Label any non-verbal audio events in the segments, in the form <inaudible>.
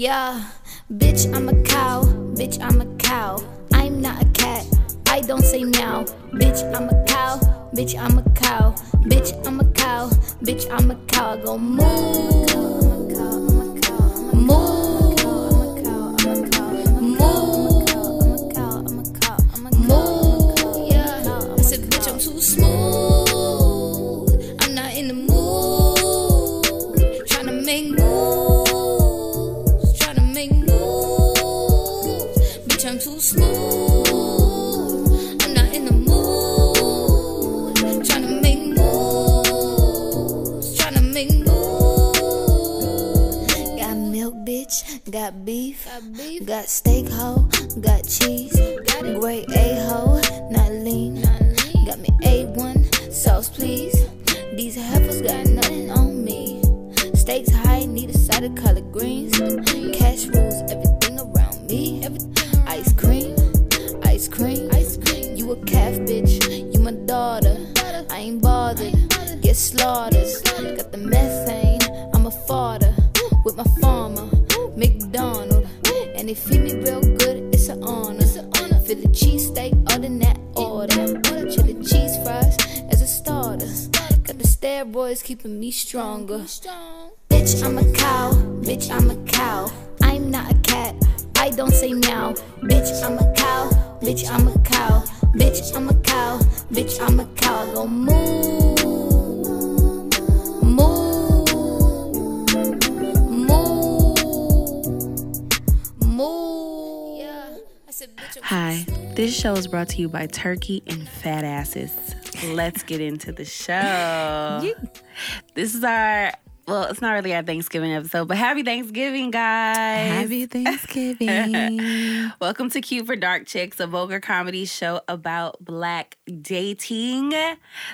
Yeah, bitch, I'm a cow. Bitch, I'm a cow. I'm not a cat. I don't say meow. Bitch, I'm a cow. Bitch, I'm a cow. Bitch, I'm a cow. Bitch, I'm a cow. I go moo. Moo. Bitch. Got beef. Got steak, hoe. Got cheese. Got it. Great A hoe. Not lean. Got me A1. Sauce, please. These heifers got nothing on me. Stakes high, need a side of collard greens. Cash rules everything around me. Ice cream, ice cream, ice cream. You a calf, bitch. You my daughter. I ain't bothered. Get slaughtered. Got the methane. I'm a fodder with my farmer. McDonald. And they feed me real good. It's an honor. Feel the cheesesteak, other than that order. Chili cheese fries as a starter. Got the steroids keeping me stronger. Bitch, I'm a cow. Bitch, I'm a cow. I'm not a cat. I don't say meow. Bitch, I'm a cow. Bitch, I'm a cow. Bitch, I'm a cow. Bitch, I'm a cow. Go moo. Hi, this show is brought to you by Turkey and Fat Asses. Let's get into the show. <laughs> This is our, well, it's not really our Thanksgiving episode, but happy Thanksgiving, guys. Happy Thanksgiving. <laughs> Welcome to Cute for Dark Chicks, a vulgar comedy show about black dating.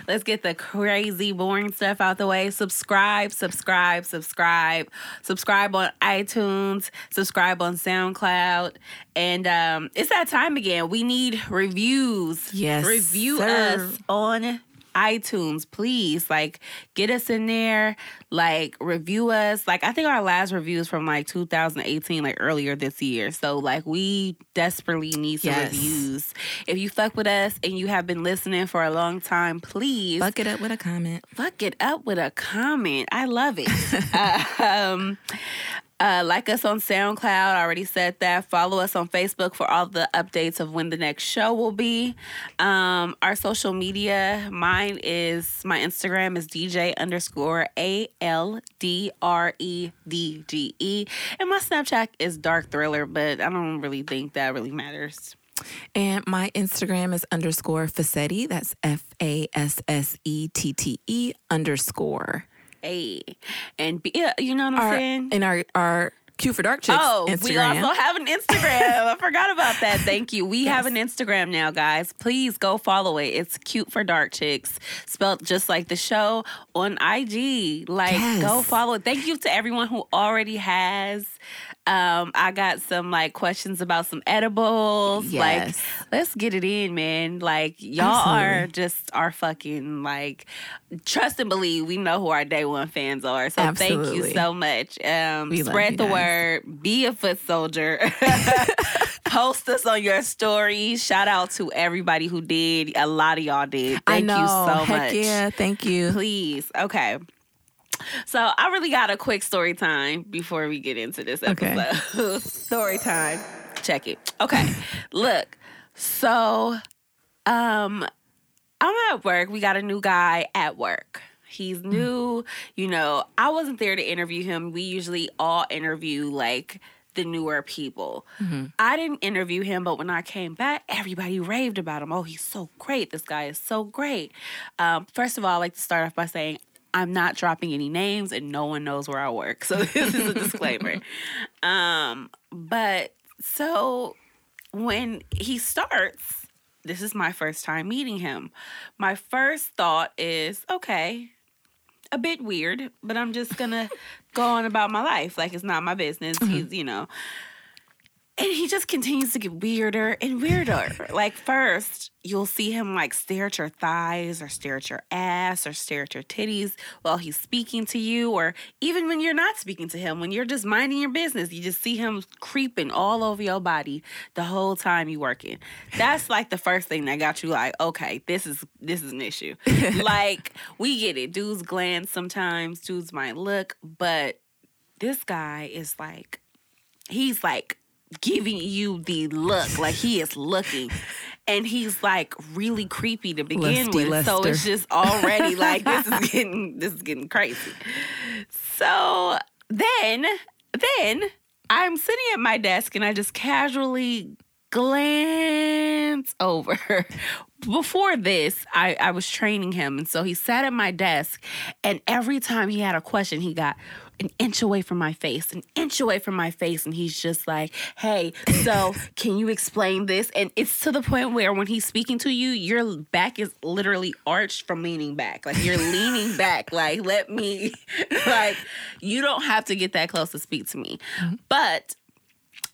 Let's get the crazy, boring stuff out the way. Subscribe, subscribe, subscribe. Subscribe on iTunes, subscribe on SoundCloud. And um, it's that time again. We need reviews. Yes, Review sir. us on iTunes, please. Like, get us in there. Like, review us. Like, I think our last review is from like 2018, like earlier this year. So, like, we desperately need some Yes. reviews. If you fuck with us and you have been listening for a long time, please Fuck it up with a comment. fuck it up with a comment. I love it. uh, <laughs> um, uh, like us on SoundCloud. I already said that. Follow us on Facebook for all the updates of when the next show will be. Um, our social media, mine is my Instagram is DJ underscore A L D R E D G E. And my Snapchat is Dark Thriller, but I don't really think that really matters. And my Instagram is underscore Fassette. That's F A S S E T T E underscore. Hey. And be, yeah, you know what I'm Our, saying? And our our Cute for Dark Chicks Oh, Instagram. we also have an Instagram. I forgot about that. Thank you. We have an Instagram now, guys. Please go follow it. It's cute for dark chicks, spelled just like the show on IG. Like, Yes. go follow it. Thank you to everyone who already has. Um, I got some like questions about some edibles. Like, let's get it in, man. Like, y'all are Absolutely. just just our fucking like trust and believe. We know who our day one fans are. So thank you so much. Um, We spread the guys. word. Be a foot soldier. <laughs> <laughs> Post us on your stories. Shout out to everybody who did. A lot of y'all did. I Thank know. you so Heck much. yeah. Thank you. Please. Okay. So I really got a quick story time before we get into this Okay. episode. <laughs> story time. Check it. Okay. <laughs> Look. So um I'm at work. We got a new guy at work. He's new. You know, I wasn't there to interview him. We usually all interview like the newer people. I didn't interview him, but when I came back, everybody raved about him. Oh, he's so great. This guy is so great. Um, first of all, I like to start off by saying I'm not dropping any names and no one knows where I work. So <laughs> this is a disclaimer. <laughs> Um, but so when he starts, this is my first time meeting him. My first thought is, okay, a bit weird, but I'm just gonna <laughs> go on about my life like it's not my business. He's, you know. And he just continues to get weirder and weirder. <laughs> like first, you'll see him like stare at your thighs or stare at your ass or stare at your titties while he's speaking to you, or even when you're not speaking to him, when you're just minding your business, you just see him creeping all over your body the whole time you're working. That's like the first thing that got you like, okay, this is this is an issue. <laughs> like we get it, dudes glance sometimes, dudes might look, but this guy is like, he's like giving you the look, like he is looking. And he's like really creepy to begin Lusty with. So it's just already <laughs> like this is getting this is getting crazy. So then then I'm sitting at my desk and I just casually glance over. <laughs> Before this, I, I was training him. And so he sat at my desk, and every time he had a question, he got an inch away from my face, an inch away from my face. And he's just like, hey, so <laughs> can you explain this? And it's to the point where when he's speaking to you, your back is literally arched from leaning back. Like you're leaning <laughs> back. Like, let me, <laughs> like, you don't have to get that close to speak to me. Mm-hmm. But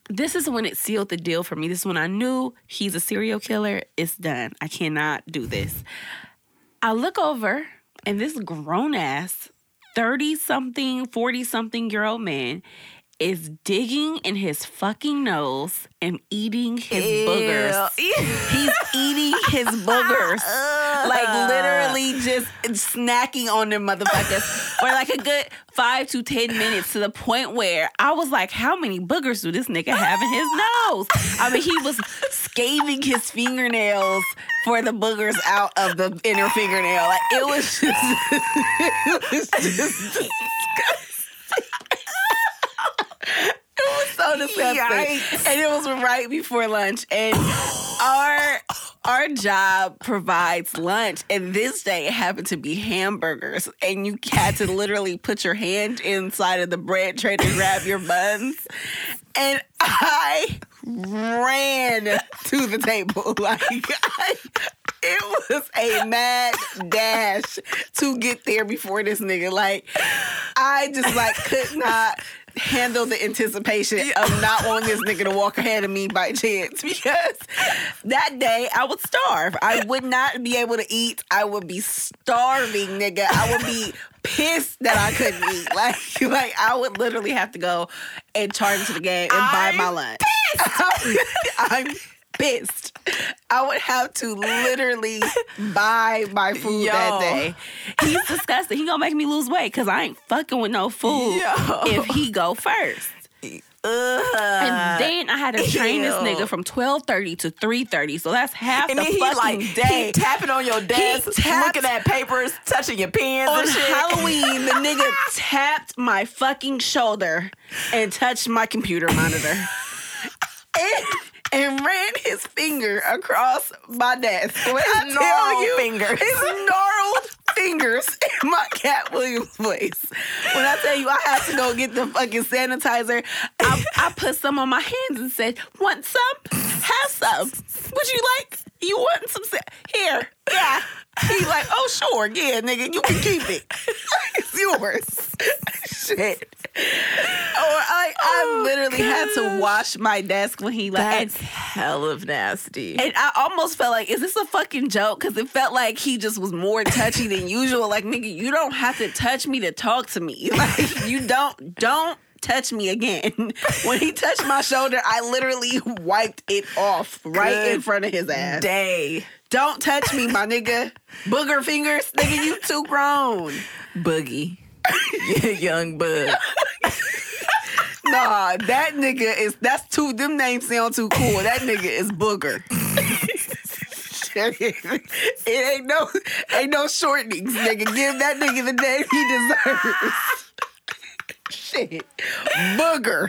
this is when it sealed the deal for me. This is when I knew he's a serial killer. It's done. I cannot do this. I look over and this grown ass 30 something, 40 something year old man is digging in his fucking nose and eating his boogers. <laughs> He's eating his boogers. like literally just snacking on them motherfuckers for like a good five to ten minutes to the point where I was like, how many boogers do this nigga have in his nose? I mean, he was scaving his fingernails for the boogers out of the inner fingernail. Like it was just, it was <laughs> just <laughs> it was so disgusting. Yikes. And it was right before lunch. And <gasps> our our job provides lunch. And this day it happened to be hamburgers. And you had to literally put your hand inside of the bread tray to grab your buns. And I ran to the table. <laughs> Like I, it was a mad dash to get there before this nigga. Like I just like could not handle the anticipation of not wanting this nigga to walk ahead of me by chance <laughs> because that day I would starve. I would not be able to eat. I would be starving, nigga. I would be <laughs> pissed that I couldn't eat. Like, <laughs> like I would literally have to go and charge into the game and buy I'm my lunch. I'm pissed. I would have to literally buy my food that day. He's disgusting. He gonna make me lose weight because I ain't fucking with no food Yo. if he go first. Ugh. And then I had to train this Uh, nigga from twelve thirty to three thirty. So that's half and the then he fucking like day. he tapping on your desk, looking at papers, touching your pens on. Halloween, the nigga <laughs> tapped my fucking shoulder and touched my computer monitor. <laughs> and, and ran his finger across my desk. When I tell you, fingers. his gnarled fingers <laughs> in my Katt Williams voice. When I tell you I had to go get the fucking sanitizer, I, I put some on my hands and said, "Want some? Have some. Would you like? You want some? sa- Here, yeah." He's like, "Oh sure, yeah, nigga, you can keep it. <laughs> it's yours." Shit. Or I, I literally had to wash my desk when he like. That's hell of nasty. and I almost felt like, is this a fucking joke? Because it felt like he just was more touchy than usual. Like, nigga, you don't have to touch me to talk to me. <laughs> Like, you don't, don't touch me again. <laughs> When he touched my shoulder, I literally wiped it off right in front of his ass. Day Don't touch me, my nigga. Booger fingers, nigga, you too grown. boogie, Yeah, <laughs> young bug. <laughs> Nah, that nigga is, that's too, them names sound too cool. That nigga is Booger. Shit. <laughs> It ain't no ain't no shortenings, nigga. Give that nigga the name he deserves. Shit. Booger.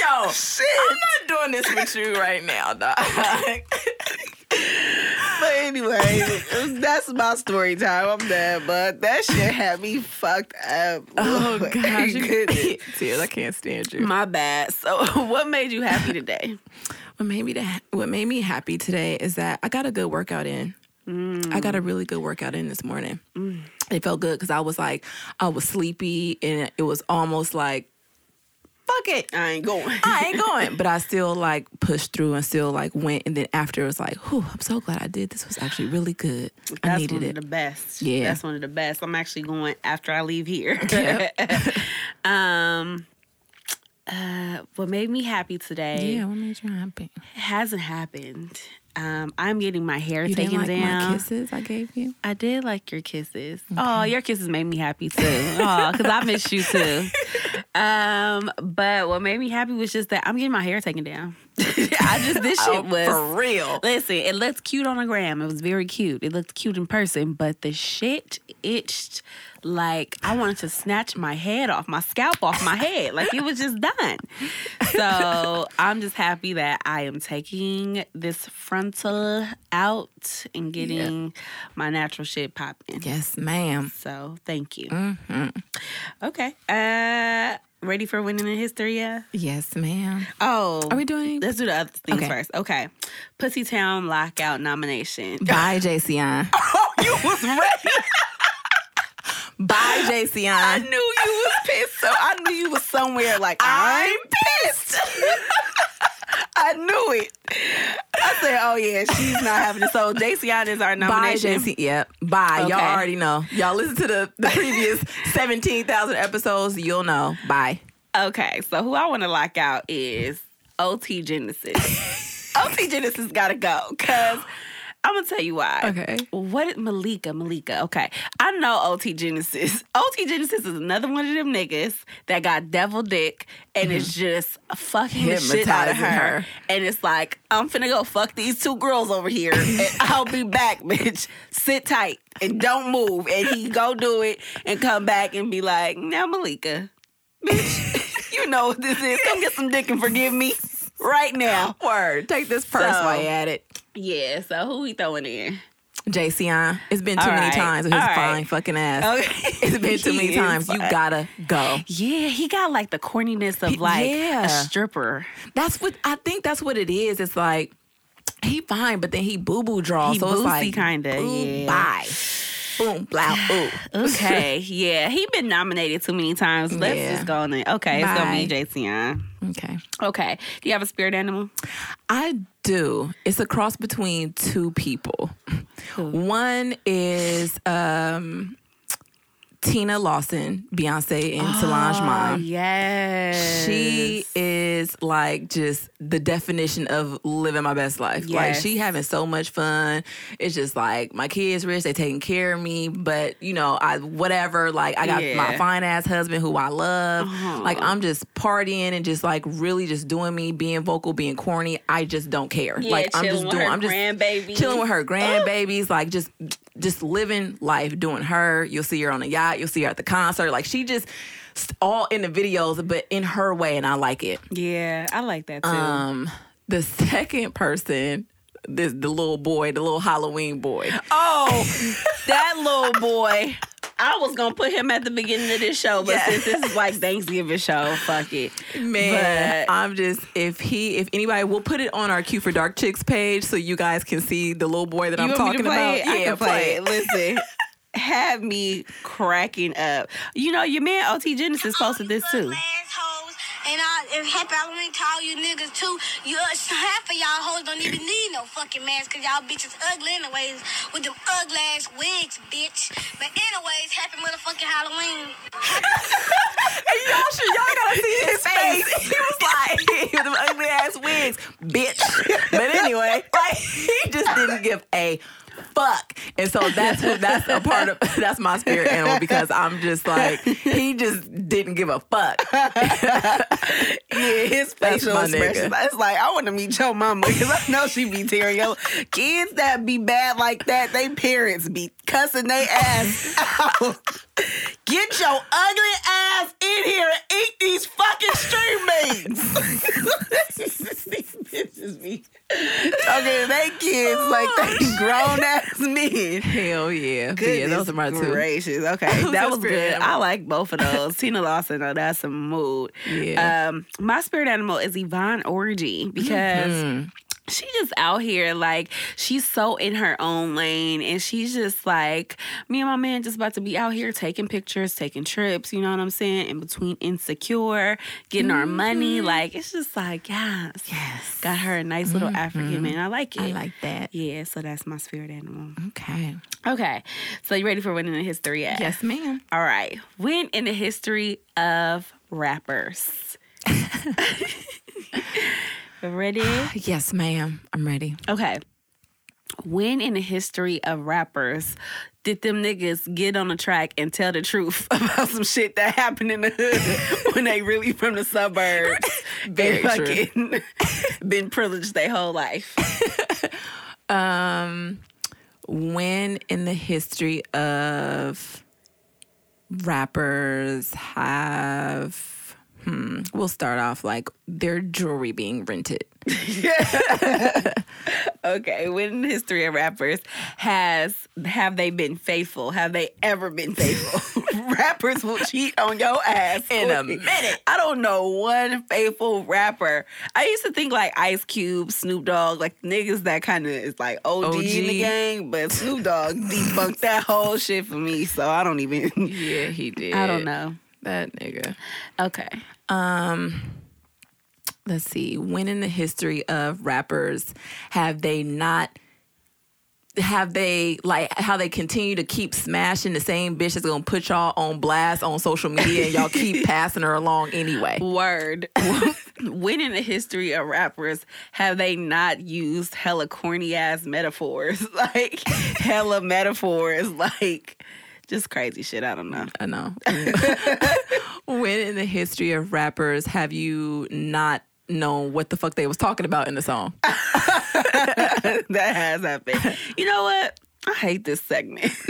Yo, Shit. I'm not doing this with you right now, dog. <laughs> But anyway, that's my story time. I'm done, but that shit had me fucked up. <laughs> oh <laughs> Lord gosh, you goodness. Tears, I can't stand you. My bad. So, what made you happy today? What made me that? What made me happy today is that I got a good workout in. Mm. I got a really good workout in this morning. Mm. It felt good because I was like, I was sleepy and it was almost like, fuck it. I ain't going. <laughs> I ain't going. But I still like pushed through and still like went. And then after it was like, whew, I'm so glad I did. This was actually really good. I That's needed one it. of the best. Yeah. That's one of the best. I'm actually going after I leave here. <laughs> Yep. <laughs> um uh what made me happy today yeah, what made you happy? It hasn't happened. Um, I'm getting my hair You taken didn't like down. my kisses I gave you? I did like your kisses. Oh, your kisses made me happy too. Oh, because I miss you too. <laughs> Um, but what made me happy was just that I'm getting my hair taken down. <laughs> I just this shit Oh, was for real. Listen, it looks cute on the gram. It was very cute. It looked cute in person, but the shit itched like I wanted to snatch my head off, my scalp off my head. Like it was just done. So I'm just happy that I am taking this frontal out and getting my natural shit popping. Yes, ma'am. So thank you. hmm Okay. Uh ready for winning in history, yeah? Yes, ma'am. Oh. Are we doing? Let's do the other things Okay. first. Okay. Pussy Town lockout nomination. Bye, JCN. <laughs> Oh, you was ready. Bye, JC. <laughs> I knew you was pissed. So I knew you was somewhere like I'm pissed. <laughs> I knew it. I said, "Oh yeah, she's not having it." So JCI is our Bye, nomination. JC. Yep. Bye. Y'all already know. Y'all listen to the, the previous <laughs> 17,000 episodes. You'll know. Bye. Okay, so who I want to lock out is OT Genasis. OT Genasis got to go because I'm gonna tell you why. Okay. What Malika? Malika. Okay, I know OT Genasis. <laughs> OT Genasis is another one of them niggas that got devil dick and is just fucking the shit out of her. Mm-hmm. Her. And it's like I'm finna go fuck these two girls over here, <laughs> and I'll be back, bitch. Sit tight and don't move. And he go do it and come back and be like, now Malika, bitch, <laughs> you know what this is. Come get some dick and forgive me <laughs> right now. <laughs> Word. Take this purse So- while you at it. Yeah. So who we throwing in? JCN. It's been too many times with his right. fine fucking ass. Okay. <laughs> It's been too many times. You gotta go. Yeah, he got like the corniness of like yeah. a stripper. That's what I think. That's what it is. It's like he fine, but then he boo boo draw. He so it's like kinda, ooh, yeah. Bye. Boom. Blow. Ooh. <sighs> Okay, yeah, he been nominated too many times. Let's Yeah. just go on there. Okay, it's gonna be Bye. JCN. Okay. Okay, do you have a spirit animal? I do. It's a cross between two people. One is um Tina Lawson, Beyonce and Solange mom. Yes, She is like just the definition of living my best life. Like she having so much fun. It's just like my kids rich, they taking care of me, but you know, I whatever, like I got my fine ass husband who I love. Uh-huh. Like I'm just partying and just like really just doing me, being vocal, being corny. I just don't care. Yeah, like I'm just doing I'm just grandbaby. chilling with her <gasps> grandbabies, like just just living life, doing her. You'll see her on a yacht, you'll see her at the concert. Like she just all in the videos, but in her way, and I like it. Yeah, I like that too. Um, the second person, this the little boy, the little Halloween boy. oh, that little boy. I was gonna put him at the beginning of this show, but Yeah. since this is like Thanksgiving show, fuck it. Man, But- I'm just if he if anybody we'll put it on our Cute for Dark Chicks page so you guys can see the little boy that You I'm want me talking to play about. It? I can play it. Listen, <laughs> had me cracking up. You know, your man OT Genasis posted this too. Assholes. And, I, and happy Halloween to all you niggas too. You uh, half of y'all hoes don't even need no fucking mask cause y'all bitches ugly anyways with them ugly ass wigs, bitch. But anyways, happy motherfucking Halloween. <laughs> And y'all should y'all gotta see his face. He was like <laughs> with them ugly ass wigs, bitch. But anyway, <laughs> like he just didn't give a fuck. And so that's what that's a part of <laughs> that's my spirit animal because I'm just like he just didn't give a fuck. <laughs> Yeah, his facial expressions. nigga. It's like I want to meet your mama because I know she be tearing your kids that be bad like that. They parents be cussing they ass <laughs> out. Get your ugly ass in here and eat these fucking stream mates. <laughs> these bitches be talking they kids like they grown ass men. Hell yeah. But yeah, those are my two. gracious. Okay, <laughs> that was good. animal? I like both of <laughs> those. Tina Lawson, though, that's some mood. Yeah. Um, my spirit animal is Yvonne Orji because Mm-hmm. She just out here like she's so in her own lane and she's just like me and my man just about to be out here taking pictures taking trips you know what i'm saying in between insecure getting our money mm-hmm. like it's just like yes Yes. got her a nice little mm-hmm. african man i like it I like that. yeah so that's my spirit animal Okay. okay so you ready for winning the history? Yes, ma'am. all right when in the history of rappers <laughs> <laughs> ready <sighs> Yes, ma'am. I'm ready. Okay. When in the history of rappers did them niggas get on the track and tell the truth <laughs> about some shit that happened in the hood <laughs> when they really from the suburbs? <laughs> Very true. fucking been privileged their whole life. Um, when in the history of rappers have, hmm, we'll start off like their jewelry being rented. <laughs> Okay, when history of rappers has have they been faithful? Have they ever been faithful? <laughs> <laughs> rappers will cheat on your ass In a minute. I don't know one faithful rapper. I used to think like Ice Cube, Snoop Dogg, like niggas that kind of is like OG, in the OG. gang, but Snoop Dogg debunked that whole shit for me, so I don't even. Yeah, he did. I don't know. That nigga. Okay. Um, let's see. When in the history of rappers have they not? Have they like how they continue to keep smashing the same bitch that's gonna put y'all on blast on social media and y'all keep <laughs> passing her along anyway? Word. <laughs> when in the history of rappers have they not used hella corny ass metaphors? <laughs> Like hella metaphors, like just crazy shit. I don't know. I know. When in the history of rappers have you not known what the fuck they was talking about in the song? <laughs> that has happened. You know what? I hate this segment. <laughs> <laughs>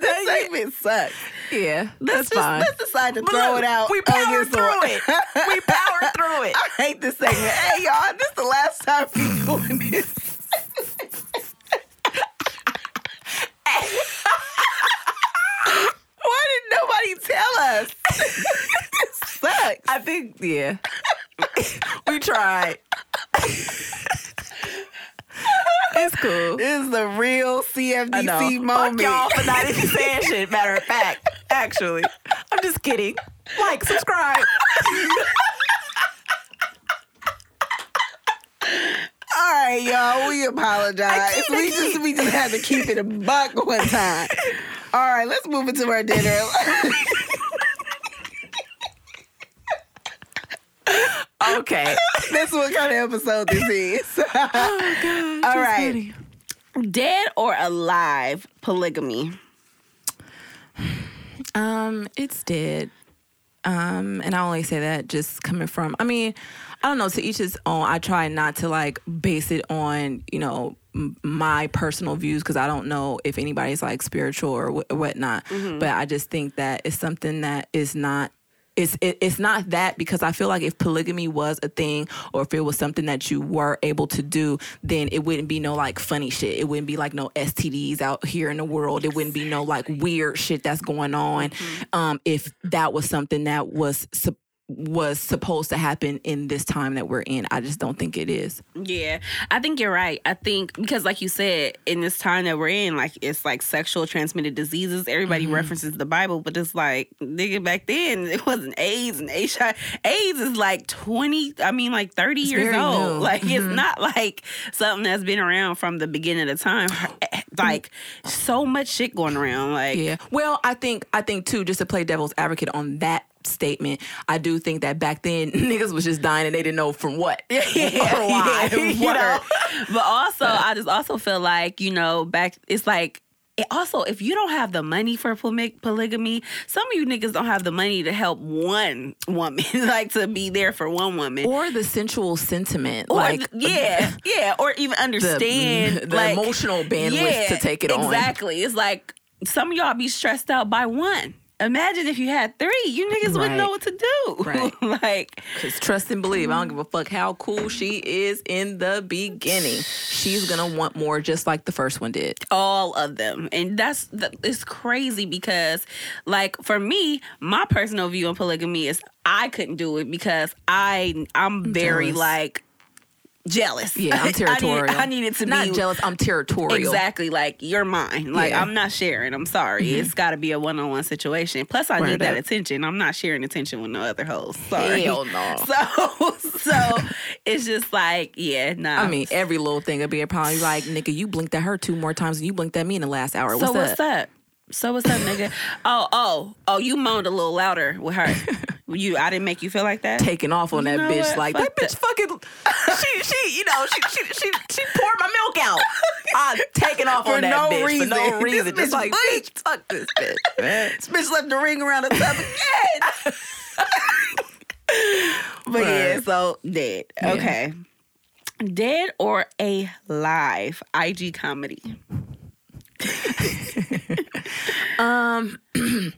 this segment sucks. Yeah, Let's that's just fine. let's decide to But throw look, it out. We the- through it. We powered through it. I hate this segment. Hey y'all, this is the last time we doing this. Why did nobody tell us? <laughs> sucks. I think yeah. we tried. it's cool. This is the real. CFDC Fuck moment. y'all for not even saying shit. Matter of fact, actually, I'm just kidding. Like, subscribe. All right, y'all. We apologize. we just we just had to keep it a buck one time. All right, let's move into our dinner. <laughs> Okay. That's what kind of episode this is. <laughs> Oh, God. All right. Dead or alive polygamy? Um, it's dead. Um, and I only say that just coming from. I mean, I don't know. To each his own. I try not to like base it on you know m- my personal views because I don't know if anybody's like spiritual or wh- whatnot. But I just think that it's something that is not. It's it, it's not that because I feel like if polygamy was a thing or if it was something that you were able to do, then it wouldn't be no like funny shit. It wouldn't be like no STDs out here in the world. It wouldn't be no like weird shit that's going on. Um, if that was something that was was supposed to happen in this time that we're in, I just don't think it is. Yeah, I think you're right. I think because, like you said, in this time that we're in, like it's like sexual transmitted diseases. Everybody Mm-hmm. references the Bible, but it's like nigga back then it wasn't AIDS and HIV. AIDS is like twenty. I mean, like thirty years old. new. Mm-hmm. Like it's not like something that's been around from the beginning of time. <gasps> Like so much shit going around. Like Yeah. Well, I think I think too, just to play devil's advocate on that statement, I do think that back then <laughs> niggas was just dying and they didn't know from what. <laughs> <laughs> yeah, Or why, yeah, you know? But also, I just also feel like you know, back it's like. It also, if you don't have the money for poly- polygamy, some of you niggas don't have the money to help one woman, like to be there for one woman. Or the sensual sentiment. Or like th- yeah, yeah, or even the, understand the like, emotional bandwidth yeah, to take it on. Exactly. It's like some of y'all be stressed out by one. Imagine if you had three, you niggas wouldn't know what to do. <laughs> Right. like Cause trust and believe, I don't give a fuck how cool she is in the beginning. She's gonna want more, just like the first one did. all of them and that's it's crazy because like for me my personal view on polygamy is i couldn't do it because i i'm very jealous. like jealous. Yeah, I'm territorial. <laughs> I, need, I need it to not be jealous. I'm territorial. Exactly, like you're mine. Like Yeah. Mm-hmm. I'm not sharing. I'm sorry. It's got to be a one-on-one situation. Plus, I Word need that up. attention. I'm not sharing attention with no other hoes. Sorry. Hell <laughs> no. So, so it's just like, yeah, nah. I mean, every little thing would be a problem. You're like, nigga, you blinked at her two more times than you blinked at me in the last hour. so What's what's up? up? So what's up, nigga? <laughs> Oh, oh, oh! You moaned a little louder with her. You, I didn't make you feel like that. Taking off on You that know bitch, what? like Fuck that bitch fucking. she, she, you know, she, she, she, she poured my milk out. I'm taking off For on that no bitch for reason. no This reason. bitch Just like, bitch, fuck this bitch, man. <laughs> This bitch left the ring around the tub again. <laughs> but yeah, Right. so dead. Okay. Dead or a live IG comedy? <laughs> Um, <clears throat>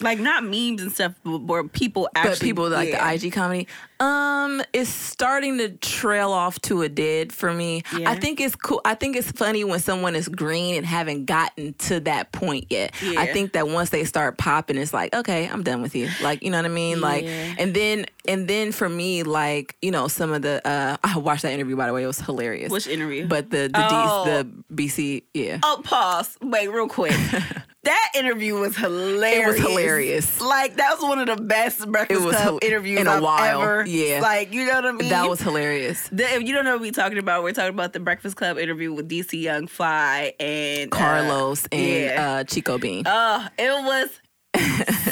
Like not memes and stuff, but where people actually but people like yeah. the IG comedy, um, it's starting to trail off to a dead for me. Yeah. I think it's cool. I think it's funny when someone is green and haven't gotten to that point yet. Yeah. I think that once they start popping, it's like, okay, I'm done with you. Like, you know what I mean? Like, and then and then for me, like, you know, some of the uh, <laughs> I watched that interview by the way. It was hilarious. Which interview? But the the, Oh. D, the BC, yeah. Oh, pause. Wait, real quick. <laughs> that interview was hilarious. It was hilarious. Like that was one of the best Breakfast It was Club hil- interviews in a I've while. ever. Yeah. Like you know what I mean. That was hilarious. The, if you don't know what we're talking about, we're talking about the Breakfast Club interview with DC Young Fly and uh, Karlous and yeah. uh, Chico Bean. Uh, it was.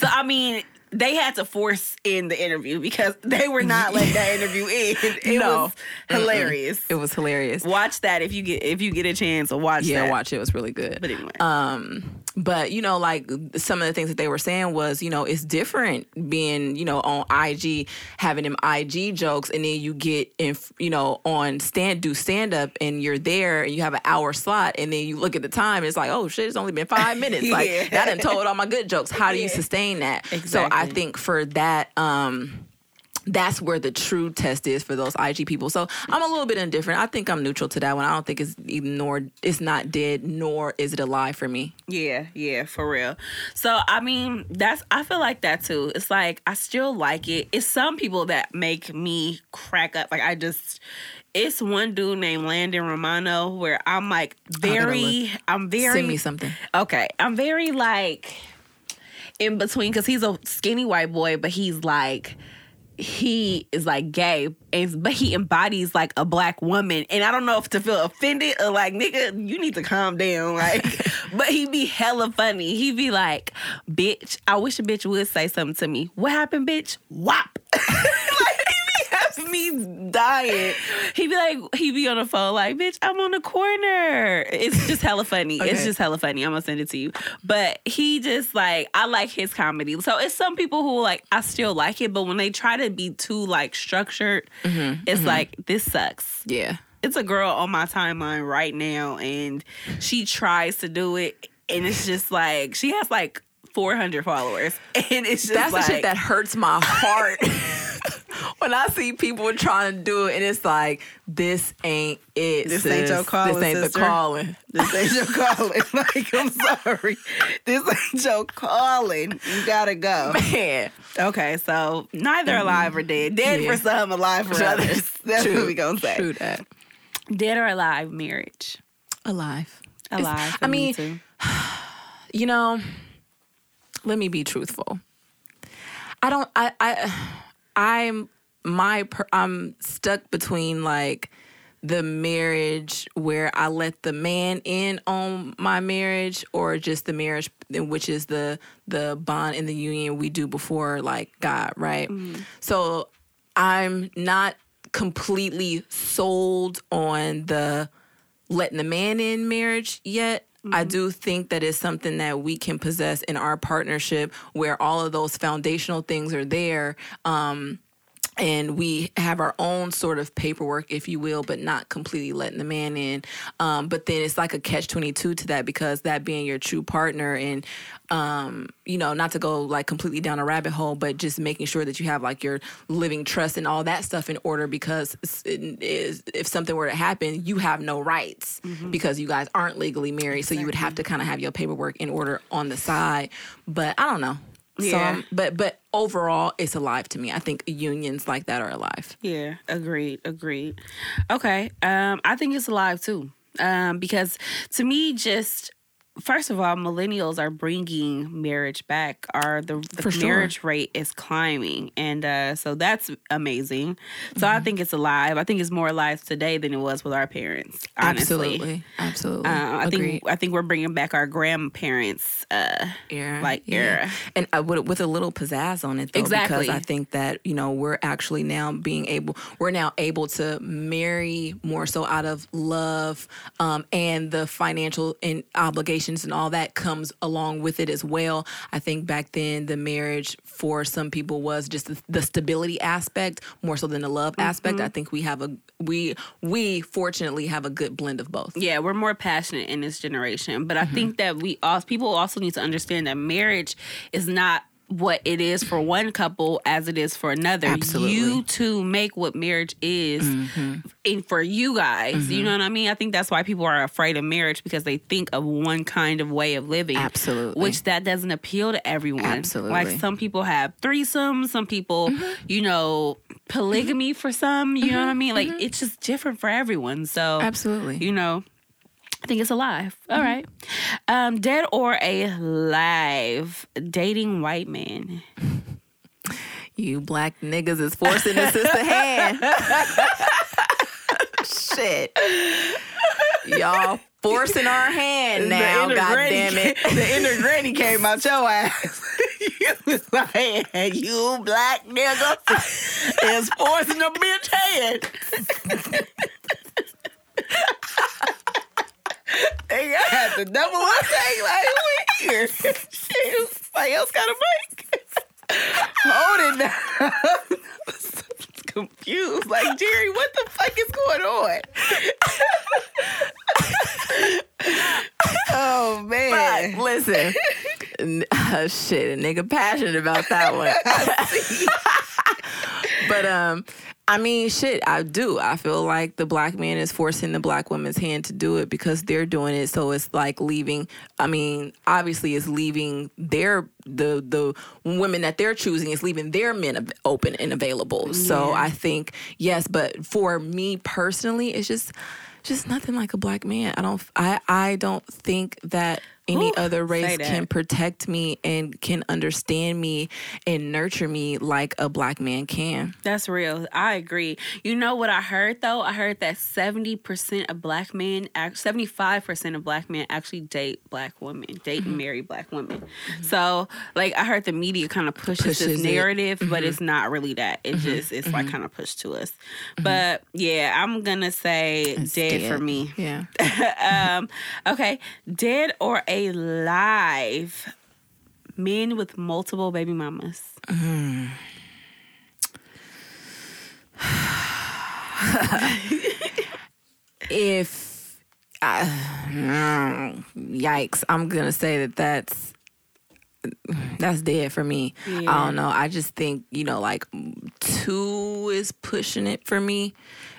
so I mean, they had to force in the interview because they were not letting that <laughs> interview in. It No. was hilarious. it was hilarious. Watch that if you get if you get a chance to watch Yeah, that. watch it. It was really good. But anyway, Um, but you know, like some of the things that they were saying was, you know, it's different being, you know, on IG having them IG jokes, and then you get in, you know, on stand do stand up, and you're there, and you have an hour slot, and then you look at the time, and it's like, oh shit, it's only been five <laughs> minutes. Like Yeah. I done told all my good jokes. How do you sustain that? So I think for that, um. That's where the true test is for those IG people. So I'm a little bit indifferent. I think I'm neutral to that one. I don't think it's even nor it's not dead, nor is it alive for me. Yeah, yeah, for real. So I mean, that's I feel like that too. It's like I still like it. It's some people that make me crack up. Like I just it's one dude named Landon Romano where I'm like very I'm very Send me something. Okay, I'm very like in between because he's a skinny white boy, but he's like he is like gay, and but he embodies like a black woman, and I don't know if to feel offended or like nigga, you need to calm down, like. <laughs> but he be hella funny. He be like, "Bitch, I wish a bitch would say something to me. What happened, bitch? Whop." like he be having me dying. He'd be like, he'd be on the phone like, "Bitch, I'm on the corner." It's just hella funny. It's just hella funny. I'm gonna send it to you. But he just like I like his comedy. So it's some people who like I still like it, but when they try to be too like structured, mm-hmm. it's mm-hmm. like this sucks. Yeah. It's a girl on my timeline right now, and she tries to do it, and it's just like she has like 400 followers, <laughs> and it's just That's like the shit that hurts my heart. <laughs> when I see people trying to do it and it's like, this ain't it. This sis. ain't your calling, This ain't sister. the calling. This ain't your <laughs> calling. Like, I'm sorry. This ain't your calling. You gotta go. Man. Okay, so neither mm-hmm. alive or dead. Dead Yeah. for some, alive for others. That's True. what we gonna say. True that. Dead or alive marriage. Alive. Alive. I me mean, too. <sighs> you know, let me be truthful. I don't. I. I. I'm my. I'm stuck between like the marriage where I let the man in on my marriage, or just the marriage, which is the the bond and the union we do before like God, right? Mm-hmm. So I'm not completely sold on the letting the man in marriage yet. I do think that it's something that we can possess in our partnership where all of those foundational things are there. Um, and we have our own sort of paperwork, if you will, but not completely letting the man in. Um, but then it's like a catch 22 to that because that being your true partner and, um, you know, not to go like completely down a rabbit hole, but just making sure that you have like your living trust and all that stuff in order because it's- if something were to happen, you have no rights because you guys aren't legally married. So you would have to kind of have your paperwork in order on the side. But I don't know. So, Yeah. but but overall, it's alive to me. I think unions like that are alive. Yeah, agreed, agreed. Okay, um, I think it's alive too, um, because to me, just first of all, millennials are bringing marriage back. Are the, the For sure. marriage rate is climbing, and uh, so that's amazing. So I think it's alive. I think it's more alive today than it was with our parents. Honestly. Absolutely, absolutely. Uh, I Agreed. think I think we're bringing back our grandparents' uh, era, like era. and uh, with, with a little pizzazz on it, though, Exactly. Because I think that you know we're actually now being able, we're now able to marry more so out of love, um, and the financial and obligations and all that comes along with it as well. I think back then the marriage for some people was just the, the stability aspect more so than the love aspect. Mm-hmm. I think we have a we we fortunately have a good blend of both. Yeah, we're more passionate in this generation, but I Mm-hmm. think that we all people also need to understand that marriage is not what it is for one couple as it is for another. Absolutely. You two make what marriage is mm-hmm. and for you guys. You mm-hmm. know what I mean? I think that's why people are afraid of marriage because they think of one kind of way of living. Absolutely. Which that doesn't appeal to everyone. Absolutely. Like some people have threesomes, some people, mm-hmm. you know, polygamy for some, you know what I mean? Like it's just different for everyone. So Absolutely. you know, I think it's alive. All right. Um, dead or alive, dating white men. You black niggas is forcing the sister <laughs> hand. Shit. Y'all forcing our hand now, god damn it. The inner granny came out your ass. <laughs> you was like, you black nigga is forcing a bitch hand. <laughs> They had the number one thing <laughs> like we here. Shit, somebody else got a mic. Hold it now. <laughs> Confused, like Jerry, what the fuck is going on? oh man. Listen, uh, shit, a nigga passionate about that one. <laughs> but um, I mean, shit, I do. I feel like the black man is forcing the black woman's hand to do it because they're doing it. So it's like leaving. I mean, obviously, it's leaving their the the women that they're choosing is leaving their men open and available. So I think yes, but for me personally, it's just just nothing like a black man. I don't. I I don't think that any Ooh, other race can protect me and can understand me and nurture me like a black man can. That's real. I agree. You know what I heard though? I heard that seventy percent of black men, seventy five percent of black men actually date black women, date Mm-hmm. and marry black women. So, like, I heard the media kind of pushes, Pushes this it. Mm-hmm. narrative, but it's not really that. It just it's like kind of pushed to us. But yeah, I'm gonna say It's dead, for me. Yeah. <laughs> um, okay, dead or alive? Men with multiple baby mamas. if uh, yikes, I'm gonna say that that's that's dead for me. I don't know. I just think you know, like two is pushing it for me.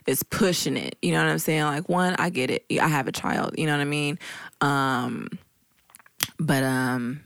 It's pushing it. You know what I'm saying? Like one, I get it. I have a child. You know what I mean? Um, but um,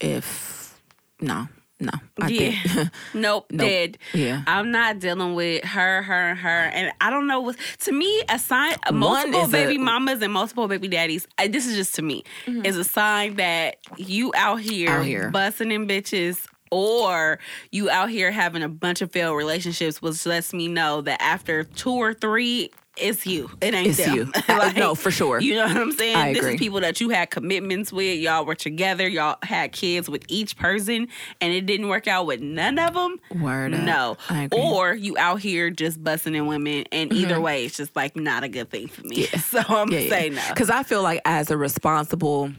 if no, no, I yeah. think <laughs> nope, <laughs> Nope. dead. Yeah. I'm not dealing with her, her, and her. And I don't know what to me a sign multiple baby a- mamas and multiple baby daddies. uh, This is just to me is a sign that you out here, Mm-hmm. Out here. busting in bitches. Or you out here having a bunch of failed relationships, which lets me know that after two or three, it's you. It ain't It's them. you. <laughs> I- no, for sure. You know what I'm saying? I This agree. is people that you had commitments with. Y'all were together. Y'all had kids with each person, and it didn't work out with none of them. Word. No. Or you out here just busting in women, and mm-hmm. either way, it's just like not a good thing for me. Yeah. <laughs> So I'm gonna say no. Because I feel like as a responsible,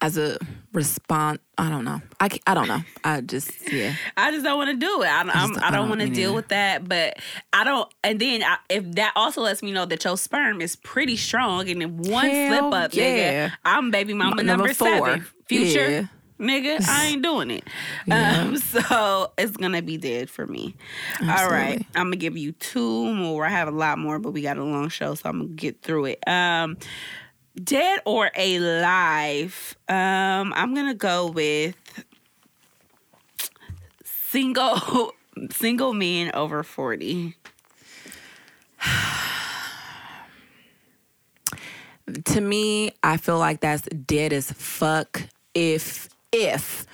as a response, I don't know. I, I don't know. I just yeah. I just don't want to do it. I, don't- I'm, I I don't don't want to deal with that. But I don't. And then I, if that also lets me know that your sperm is pretty strong, and if one Hell slip up, yeah. nigga, I'm baby mama number, number four. seven. Future. Yeah. Nigga, I ain't doing it. Um, <laughs> so it's gonna be dead for me. All right, I'm gonna give you two more. I have a lot more, but we got a long show, so I'm gonna get through it. Um, dead or alive? Um, I'm gonna go with single <laughs> single men over 40. <sighs> to me, I feel like that's dead as fuck if if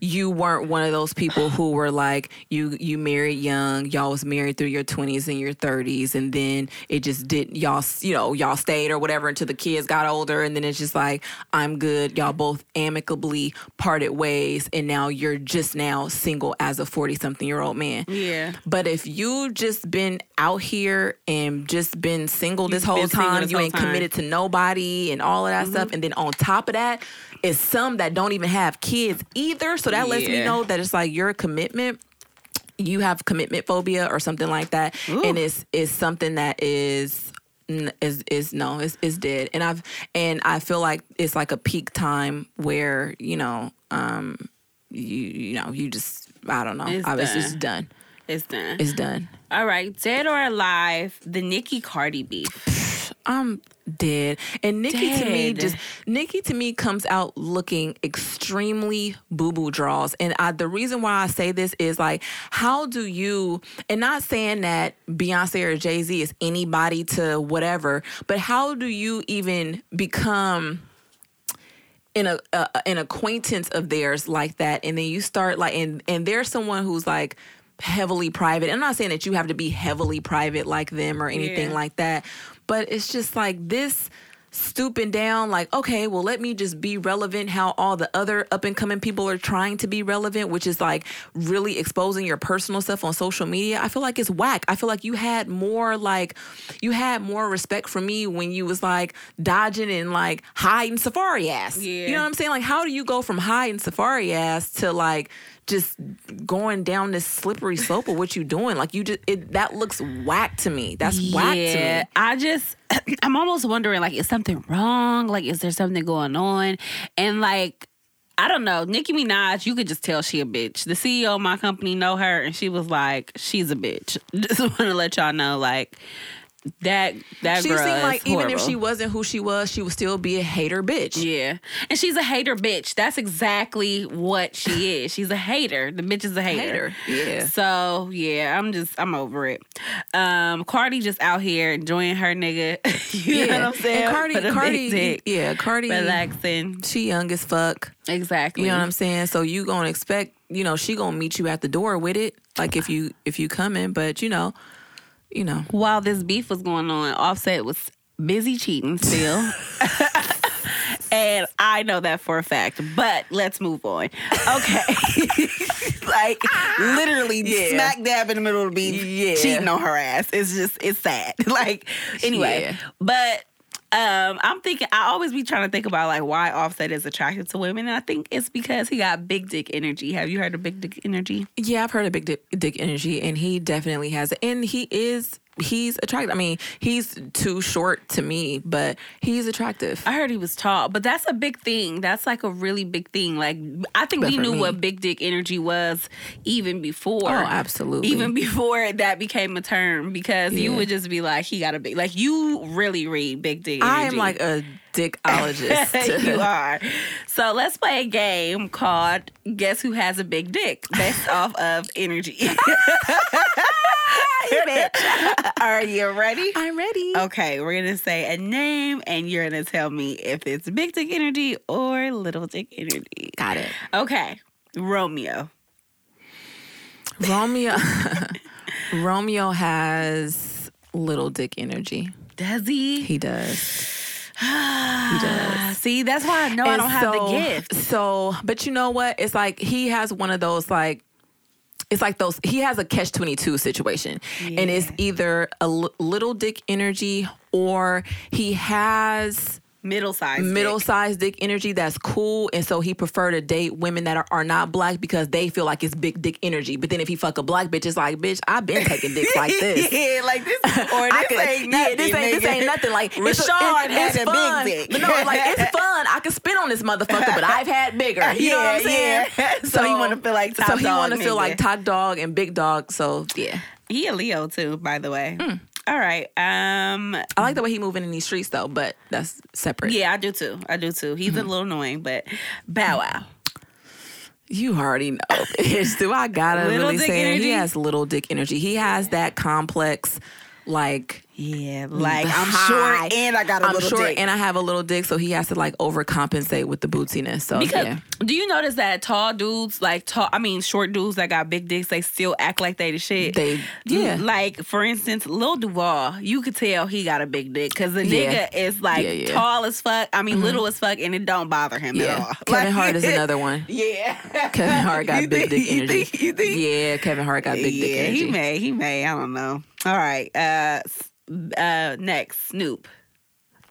you weren't one of those people who were like you you married young y'all was married through your 20s and your 30s and then it just didn't y'all you know y'all stayed or whatever until the kids got older and then it's just like i'm good y'all both amicably parted ways and now you're just now single as a 40 something year old man Yeah. but if you just been out here and just been single this You've whole time this you whole ain't time. Mm-hmm. committed to nobody and all of that stuff and then on top of that it's some that don't even have kids either so that lets me Yeah. know that it's like your commitment you have commitment phobia or something like that and it's it's something that is n- is is no is is dead and i've and i feel like it's like a peak time where you know um you you know you just i don't know It's I, it's done. just done It's done. it's done All right, dead or alive, the Nicki Cardi beef. I'm dead. And Nicki to me just Nicki to me comes out looking extremely boo boo draws. And I, the reason why I say this is like, how do you? And not saying that Beyonce or Jay Z is anybody to whatever, but how do you even become? in a, a an acquaintance of theirs like that and then you start like and and there's someone who's like heavily private i'm not saying that you have to be heavily private like them or anything Yeah. like that but it's just like this stooping down like okay well let me just be relevant how all the other up and coming people are trying to be relevant which is like really exposing your personal stuff on social media i feel like it's whack. I feel like you had more like you had more respect for me when you was like dodging and like hiding Safaree ass. Yeah. you know what i'm saying? Like how do you go from hiding Safaree ass to like just going down this slippery slope of what you're doing like you just it that looks whack to me that's whack to me I just, <clears throat> I'm almost wondering, like, is something wrong? Like, is there something going on? And like, I don't know. Nicki Minaj, you could just tell she a bitch. The CEO of my company know her, and she was like, she's a bitch. <laughs> Just want to let y'all know, like, that that she girl seemed like even if she wasn't who she was, she would still be a hater bitch. Yeah. And she's a hater bitch. That's exactly what she <laughs> is. She's a hater. The bitch is a hater. Hater, yeah. So yeah, I'm just I'm over it. Um Cardi just out here enjoying her nigga. <laughs> you know what I'm saying? And Cardi, Cardi, dick. yeah, Cardi, Relaxing. she young as fuck. Exactly. You know what I'm saying? So you gonna expect, you know, she gonna meet you at the door with it, like if you if you coming. But you know, you know, While this beef was going on, Offset was busy cheating still. <laughs> and I know that for a fact. But let's move on. Okay. <laughs> like literally Yeah. smack dab in the middle of the beef, Yeah. cheating on her ass. It's just it's sad. <laughs> like anyway. Yeah. But um, I'm thinking I always be trying to think about like why Offset is attracted to women, and I think it's because he got big dick energy. Have you heard of big dick energy? yeah, I've heard of big dick, dick energy, and he definitely has it, and he is he's attractive. I mean, he's too short to me, but he's attractive. I heard he was tall, but that's a big thing. That's like a really big thing. Like I think But we knew me- what big dick energy was even before. Oh, absolutely. Even before that became a term because you would just be like, he got a big like you really read big dick energy. I am like a <laughs> dickologist. you <laughs> are. So let's play a game called Guess Who Has a Big Dick based off of energy. <laughs> <laughs> <laughs> Are you ready? I'm ready. Okay, we're gonna say a name and you're gonna tell me if it's big dick energy or little dick energy. Got it. Okay, Romeo. Romeo. <laughs> Romeo has little dick energy. Does he? He does. <sighs> he does. See, that's why I know I don't have the gift. So, but you know what? It's like he has one of those like it's like those he has a catch 22 situation. And it's either a l- little dick energy or he has Middle size. middle sized dick energy that's cool and so he prefer to date women that are, are not black because they feel like it's big dick energy but then if he fuck a black bitch it's like bitch i've been taking dicks like <laughs> this yeah, like this. <laughs> Or this could- ain't nothing. Yeah, this ain't this ain't nothing. Like it's a- Rashawn has it's a big dick. But no, like it's <laughs> fun. I can spit on this motherfucker, but I've had bigger. You know what I'm Yeah, saying? yeah. So he wanna feel like top So he wanna feel nigga. like top dog and big dog. So yeah, He a Leo too, by the way. Hmm. All right. Um. I like the way he moving in these streets though, but that's separate. Yeah, I do too. I do too. He's Mm-hmm. a little annoying, but Bow Wow. You already know. <laughs> Do I gotta Little really say energy? He has little dick energy. He has that complex, like Yeah, like I'm high. short and I got a I'm little short dick. and I have a little dick, so he has to like overcompensate with the bootsiness. So Because yeah. do you notice that tall dudes, like tall, I mean short dudes that got big dicks, they still act like they the shit. They- yeah. Like for instance, Lil Duval, you could tell he got a big dick because the Yeah. nigga is like Yeah, tall as fuck. I mean little mm-hmm. as fuck, and it don't bother him at all. Kevin Like- Hart is another one. <laughs> Yeah, Kevin Hart got <laughs> You big think- dick you energy. think- you think- Yeah, Kevin Hart got big dick energy. he may, he may. I don't know. All right, uh, uh, next Snoop.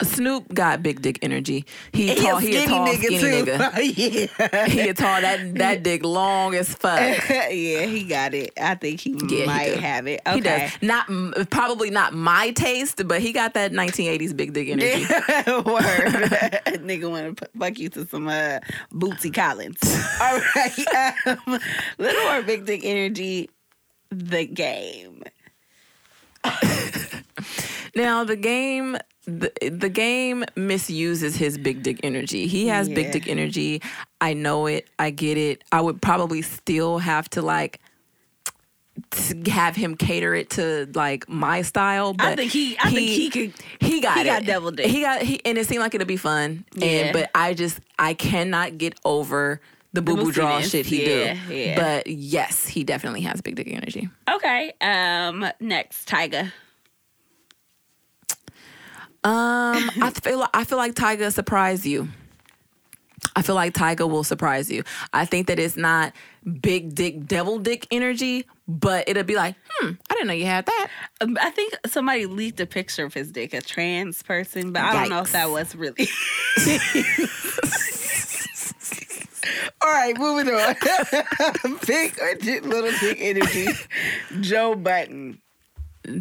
Snoop got big dick energy. He, He tall. a He a tall, nigga, skinny too. nigga. <laughs> He a tall. That that dick long as fuck. <laughs> yeah, he got it. I think he Yeah, might do. have it. Okay. He does not probably not my taste, but he got that 1980s big dick <laughs> energy. Word. Nigga want to fuck you to some uh, Bootsy Collins. All right. Um, little or big dick energy, the game. <laughs> Now the game. The, the game misuses his big dick energy. He has Yeah. big dick energy. I know it. I get it. I would probably still have to like have him cater it to like my style. But I think he. I think he could. He got He it. got devil dick. He got he, and it seemed like it'd be fun. Yeah. And but I just I cannot get over the boo boo draw shit he Yeah, do. yeah. But yes, he definitely has big dick energy. Okay. Um. Next, Tyga. Um, I <laughs> feel I feel like Tyga surprised you. I feel like Tyga will surprise you. I think that it's not big dick devil dick energy, but it'll be like, hmm, I didn't know you had that. Um, I think somebody leaked a picture of his dick, a trans person, but I don't know if that was really. <laughs> <laughs> All right, moving on. <laughs> <laughs> Big or little dick energy. <laughs> Joe Budden.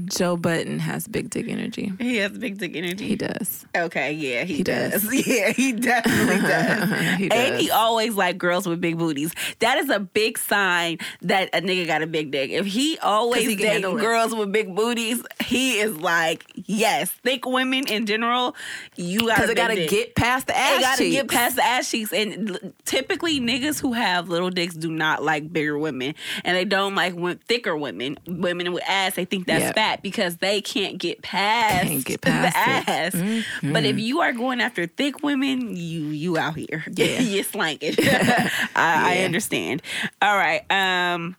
Joe Budden has big dick energy. He has big dick energy. He does. Okay, yeah, he, He does. does. <laughs> Yeah, he definitely <laughs> does. he does. And he always like girls with big booties. That is a big sign that a nigga got a big dick. If he always he dating girls with big booties, he is like, yes, thick women in general, you got it gotta dick. get past the ass gotta cheeks. get past the ass cheeks, and typically niggas who have little dicks do not like bigger women, and they don't like wo- thicker women. Women with ass, they think that's Yeah. Fat because they can't get past, Can't get <laughs> past the it. ass. But if you are going after thick women, you you out here, <laughs> Yeah. you're slanking. <laughs> I, I understand. All right, um,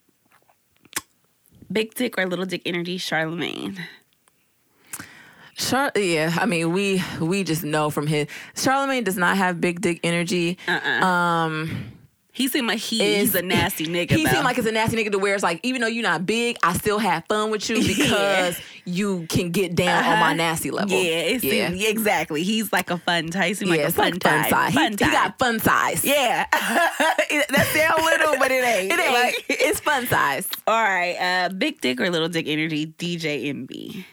big dick or little dick energy, Charlemagne. Char- yeah, I mean we we just know from his Charlemagne does not have big dick energy. Uh-uh. Um, He seemed like he, is- he's a nasty nigga. He though. seemed like it's a nasty nigga to where it's like even though you're not big, I still have fun with you <laughs> because you can get down on my Uh-huh. nasty level. Yeah, it yeah, seemed- exactly. He's like a fun type. He seemed yeah. like a fun like fun time. size. He, Fun he got fun size. yeah, <laughs> that sounds little, but it ain't. <laughs> it ain't. Like- it's fun size. all right, uh, big dick or little dick energy, DJ Envy.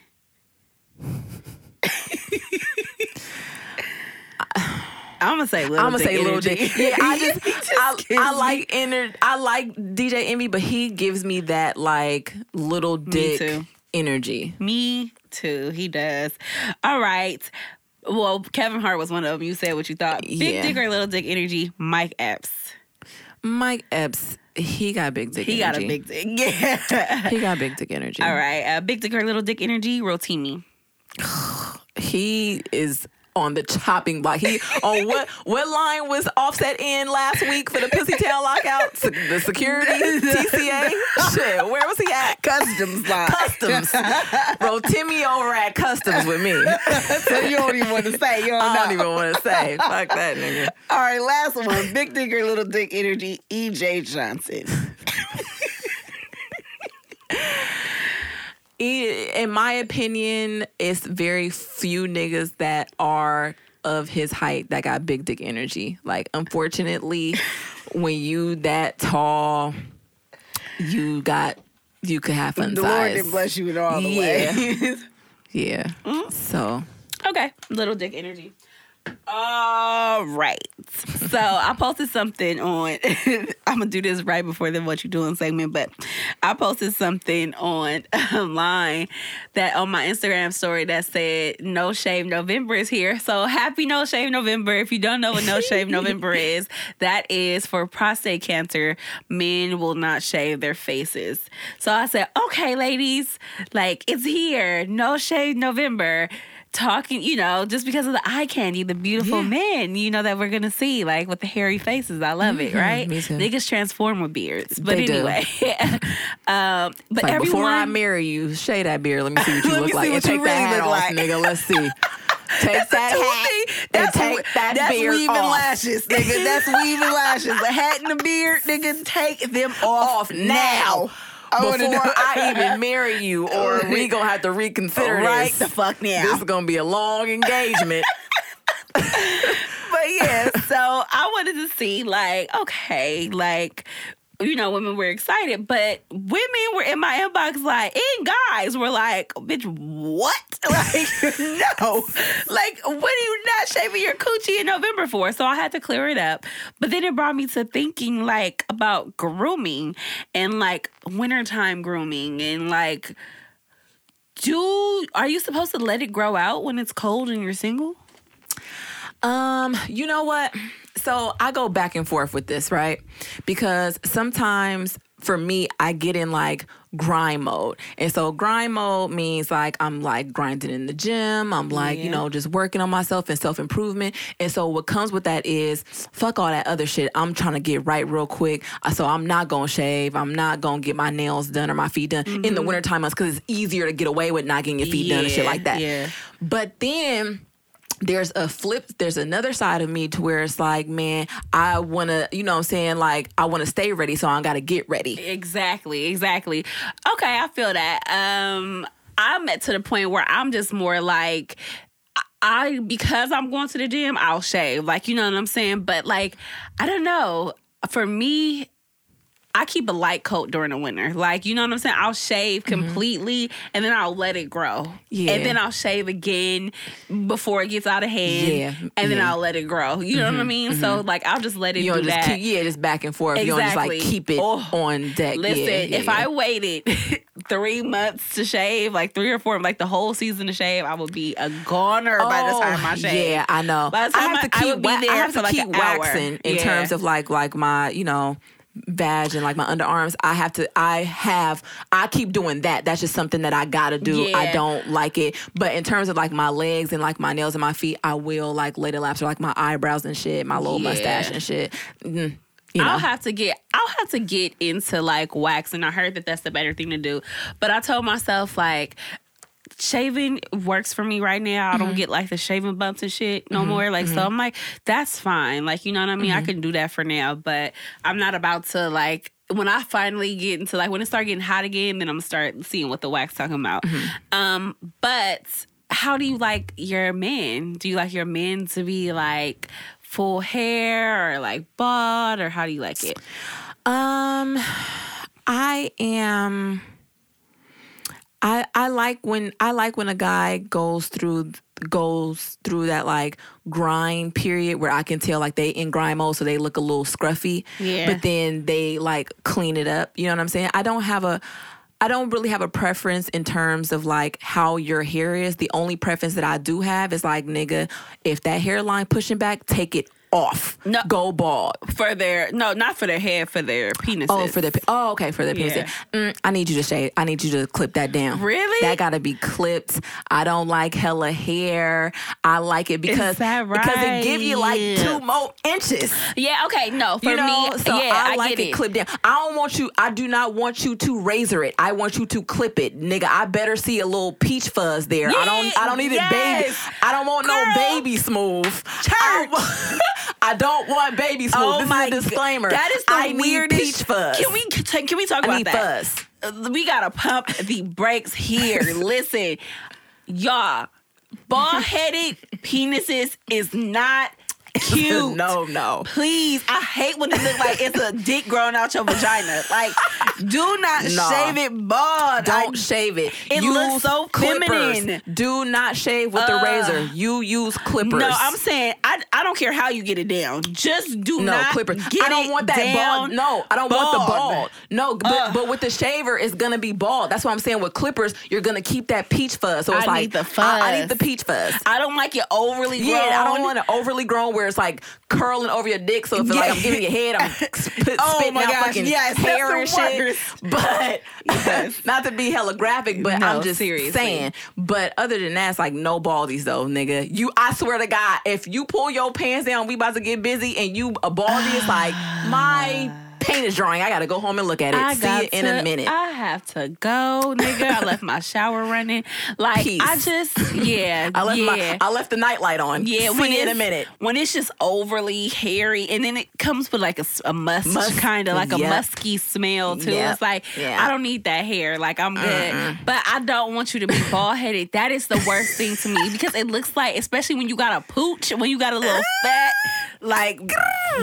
I'm gonna say little. I'm gonna say little energy. dick. Yeah, I just, <laughs> Just I, I like inner. I like DJ Envy, but he gives me that like little dick energy. Me too. He does. All right. Well, Kevin Hart was one of them. You said what you thought. Big Yeah. dick or little dick energy, Mike Epps. Mike Epps, he got big dick. He got a big dick. <laughs> Yeah. He got big dick energy. All right. Uh, big dick or little dick energy, Rotimi. <sighs> he is on the chopping block. He on what what line was Offset in last week for the Pussy Tail lockout? The security TSA. Shit, where was he at? Customs line. Customs. Bro, Timmy over at Customs with me. <laughs> so you don't even want to say. You don't I know. don't even want to say. Fuck that nigga. All right, last one. Big dick or little dick energy, EJ Johnson. <laughs> In my opinion, it's very few niggas that are of his height that got big dick energy. Like, unfortunately, <laughs> when you that tall, you got you could have fun The Lord didn't bless you in all the Yeah. way. <laughs> Yeah. Mm-hmm. So okay, little dick energy. All right. So I posted something on. <laughs> I'm gonna do this right before the what you doing segment, but I posted something on um, online that on my Instagram story that said No Shave November is here. So happy No Shave November. If you don't know what No Shave <laughs> November is, that is for prostate cancer. Men will not shave their faces. So I said, okay, ladies, like it's here. No Shave November talking, you know, just because of the eye candy, the beautiful men, you know, that we're gonna see, like with the hairy faces. I love it, right? Niggas transform with beards. But They anyway. <laughs> um but Like everyone before I marry you, shade that beard. Let me see what <laughs> you look like. and take that hat off, like. nigga. Let's see. <laughs> Take that Two hat things- and That's, take that that's beard weaving off. lashes, nigga. That's weaving lashes. The hat and the beard, nigga. Take them off, off now. I Before know- I even marry you, or we <laughs> gonna have to reconsider right this. the fuck now. This is gonna be a long engagement. <laughs> but yeah, so I wanted to see like, okay, like you know, women were excited, but women were in my inbox like, and guys were like, bitch, what? <laughs> Like, <laughs> no. Like, what are you not shaving your coochie in November for? So I had to clear it up. But then it brought me to thinking like about grooming and like wintertime grooming and like do are you supposed to let it grow out when it's cold and you're single? Um, you know what? So I go back and forth with this, right? Because sometimes for me, I get in like grind mode. And so grind mode means like I'm like grinding in the gym. I'm like, you know, just working on myself and self improvement. And so what comes with that is fuck all that other shit. I'm trying to get right real quick. Uh, So I'm not gonna shave. I'm not gonna get my nails done or my feet done in the wintertime months because it's easier to get away with not getting your feet done and shit like that. yeah. But then there's a flip there's another side of me to where it's like man i want to you know what i'm saying like i want to stay ready so i gotta get ready Exactly, exactly. Okay, I feel that. Um, I'm at to the point where I'm just more like I because I'm going to the gym, I'll shave. Like, you know what I'm saying? But like, I don't know. For me, I keep a light coat during the winter. Like, you know what I'm saying? I'll shave completely and then I'll let it grow. Mm-hmm. Yeah. And then I'll shave again before it gets out of hand. Yeah, And then yeah. I'll let it grow. You know what I mean? So like I'll just let it you do that. keep yeah just back and forth you don't just like Exactly. keep it Oh, on deck Listen, Yeah, yeah, if. I waited <laughs> three months to shave, like three or four, like the whole season to shave, I would be a goner by the Oh, time I shave. Yeah, I know. By the I have to I- I keep would be wa- there I have to like keep an hour. waxing in terms of like like my you know vag and like my underarms i have to i have i keep doing that that's just something that i gotta do i don't like it but in terms of like my legs and like my nails and my feet i will like let it lapse or like my eyebrows and shit my little Yeah. mustache and shit mm, you know I'll have to get I'll have to get into like waxing. I heard that that's the better thing to do. But I told myself like shaving works for me right now. I Mm-hmm. don't get like the shaving bumps and shit no more. Like so I'm like, that's fine. Like, you know what I mean? Mm-hmm. I can do that for now. But I'm not about to like when I finally get into like when it start getting hot again, then I'm gonna start seeing what the wax talking about. Mm-hmm. Um, but how do you like your men? Do you like your men to be like full hair or like bald or how do you like it? Um, I am. I I like when I like when a guy goes through goes through that like grind period where I can tell like they in grind mode so they look a little scruffy. Yeah. But then they like clean it up. You know what I'm saying? I don't have a I don't really have a preference in terms of like how your hair is. The only preference that I do have is like nigga, if that hairline pushing back, take it off. No. Go bald. For their no, not for their head, for their penises. Oh, for the oh, okay, for the penis. Yeah. Mm, I need you to shave. I need you to clip that down. Really? That got to be clipped. I don't like hella hair. I like it because that because it give you like right? two more inches. Yeah, okay, no, for You know, me, so yeah, I, I, like it, it. clipped down. I don't want you. I do not want you to razor it. I want you to clip it, nigga. I better see a little peach fuzz there. I don't. I don't need it baby. I don't want Girl. no baby smooth. Want- <laughs> I don't want baby smooth. Oh this my is a disclaimer. That is the I need weirdest. peach fuzz. Can we can, can we talk I about need that? fuzz. Uh, We gotta pump the brakes here. <laughs> Listen, y'all, bald headed penises is not cute. no, no. Please, I hate when it looks like it's a dick growing out your vagina. Like, do not Nah. shave it bald. Don't I- shave it. It use looks so clippers. feminine. Do not shave with the Uh, razor. You use clippers. No, I'm saying I, I don't care how you get it down. Just do no not clippers. Get I don't want that bald. No, I don't want the bald. bald. No, but, Ugh. but with the shaver, it's gonna be bald. That's what I'm saying. With clippers, you're gonna keep that peach fuzz. So it's I like need the I, I need the peach fuzz. I don't like it overly grown. Yeah, I don't want it overly grown where it's like curling over your dick. So it feels like I'm giving you head. I'm <laughs> sp- Oh spitting my out gosh, fucking yes, hair and shit. But <laughs> Yes. not to be hella graphic, but No, I'm just seriously. saying. But other than that, it's like no baldies though, nigga. You, I swear to God, if you pull your pants down, we about to get busy, and you a baldy, it's like my <sighs> paint is drying. I gotta go home and look at it. I See it in to- a minute. I have to go, nigga. I left my shower running. Like Peace. I just, <laughs> yeah, I left yeah. my I left the nightlight on. Yeah, See when it in a minute. When it's just overly hairy, and then it comes with like a, a musk, Musk, kind of like a musky smell too. Yep, It's like. I don't need that hair. Like I'm good, but I don't want you to be bald headed. That is the worst thing to me because it looks like, especially when you got a pooch, when you got a little <laughs> fat like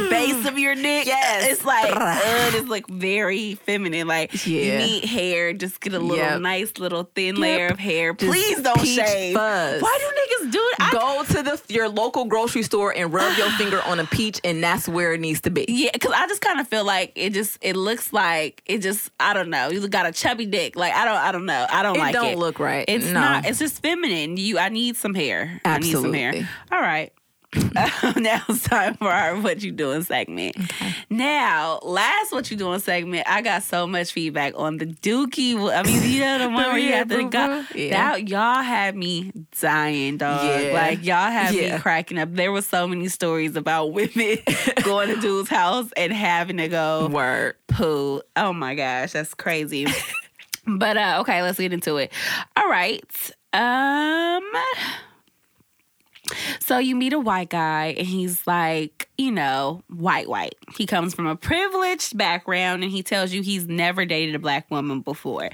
base of your dick. Yes. it's like uh, it's like very feminine. Like you need hair, just get a little Yep. nice little thin layer of hair. Just Please don't shave. fuzz. Why do niggas do it? I Go to the your local grocery store and rub your <gasps> finger on a peach, and that's where it needs to be. Yeah, because I just kind of feel like it just it looks like it just I don't know. You got a chubby dick. Like I don't I don't know. I don't like It like don't it. look right. It's No. not. It's just feminine. You I need some hair. I need some hair. Absolutely. All right. <laughs> now it's time for our what you doing segment. Now, last what you doing segment, I got so much feedback on the Dookie. I mean, you know the <laughs> one where you have to go. Yeah. That y'all had me dying, dog. Yeah. Like y'all had Yeah. me cracking up. There were so many stories about <laughs> women going to dude's house and having to go Word. poo. Oh my gosh, that's crazy. but uh okay, let's get into it. All right. Um so you meet a white guy and he's like, you know, white white. He comes from a privileged background and he tells you he's never dated a black woman before.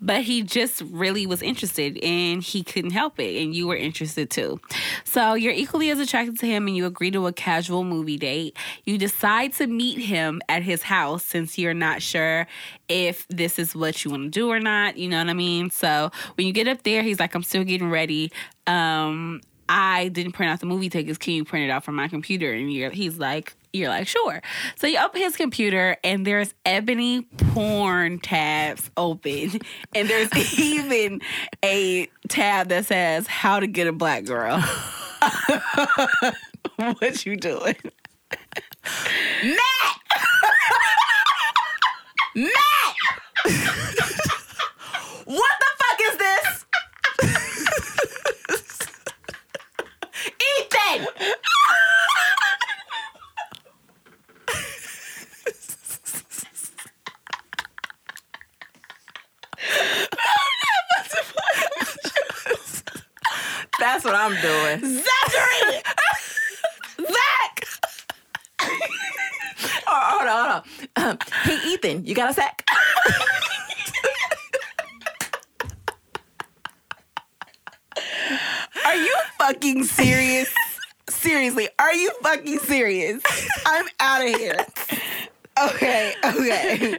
But he just really was interested and he couldn't help it and you were interested too. So you're equally as attracted to him and you agree to a casual movie date. You decide to meet him at his house since you're not sure if this is what you want to do or not, you know what I mean? So when you get up there, he's like I'm still getting ready. Um I didn't print out the movie tickets. Can you print it out from my computer? And he's like, you're like, sure. So you open his computer and there's ebony porn tabs open. <laughs> And there's even a tab that says how to get a black girl. <laughs> what you doing? Matt! <laughs> Matt! what the Ethan! That's what I'm doing. Zachary! Zach! oh, hold on, hold on. Um, <clears throat> hey, Ethan, you got a sack? <laughs> Are you fucking serious? Seriously, are you fucking serious? I'm out of here. Okay, okay.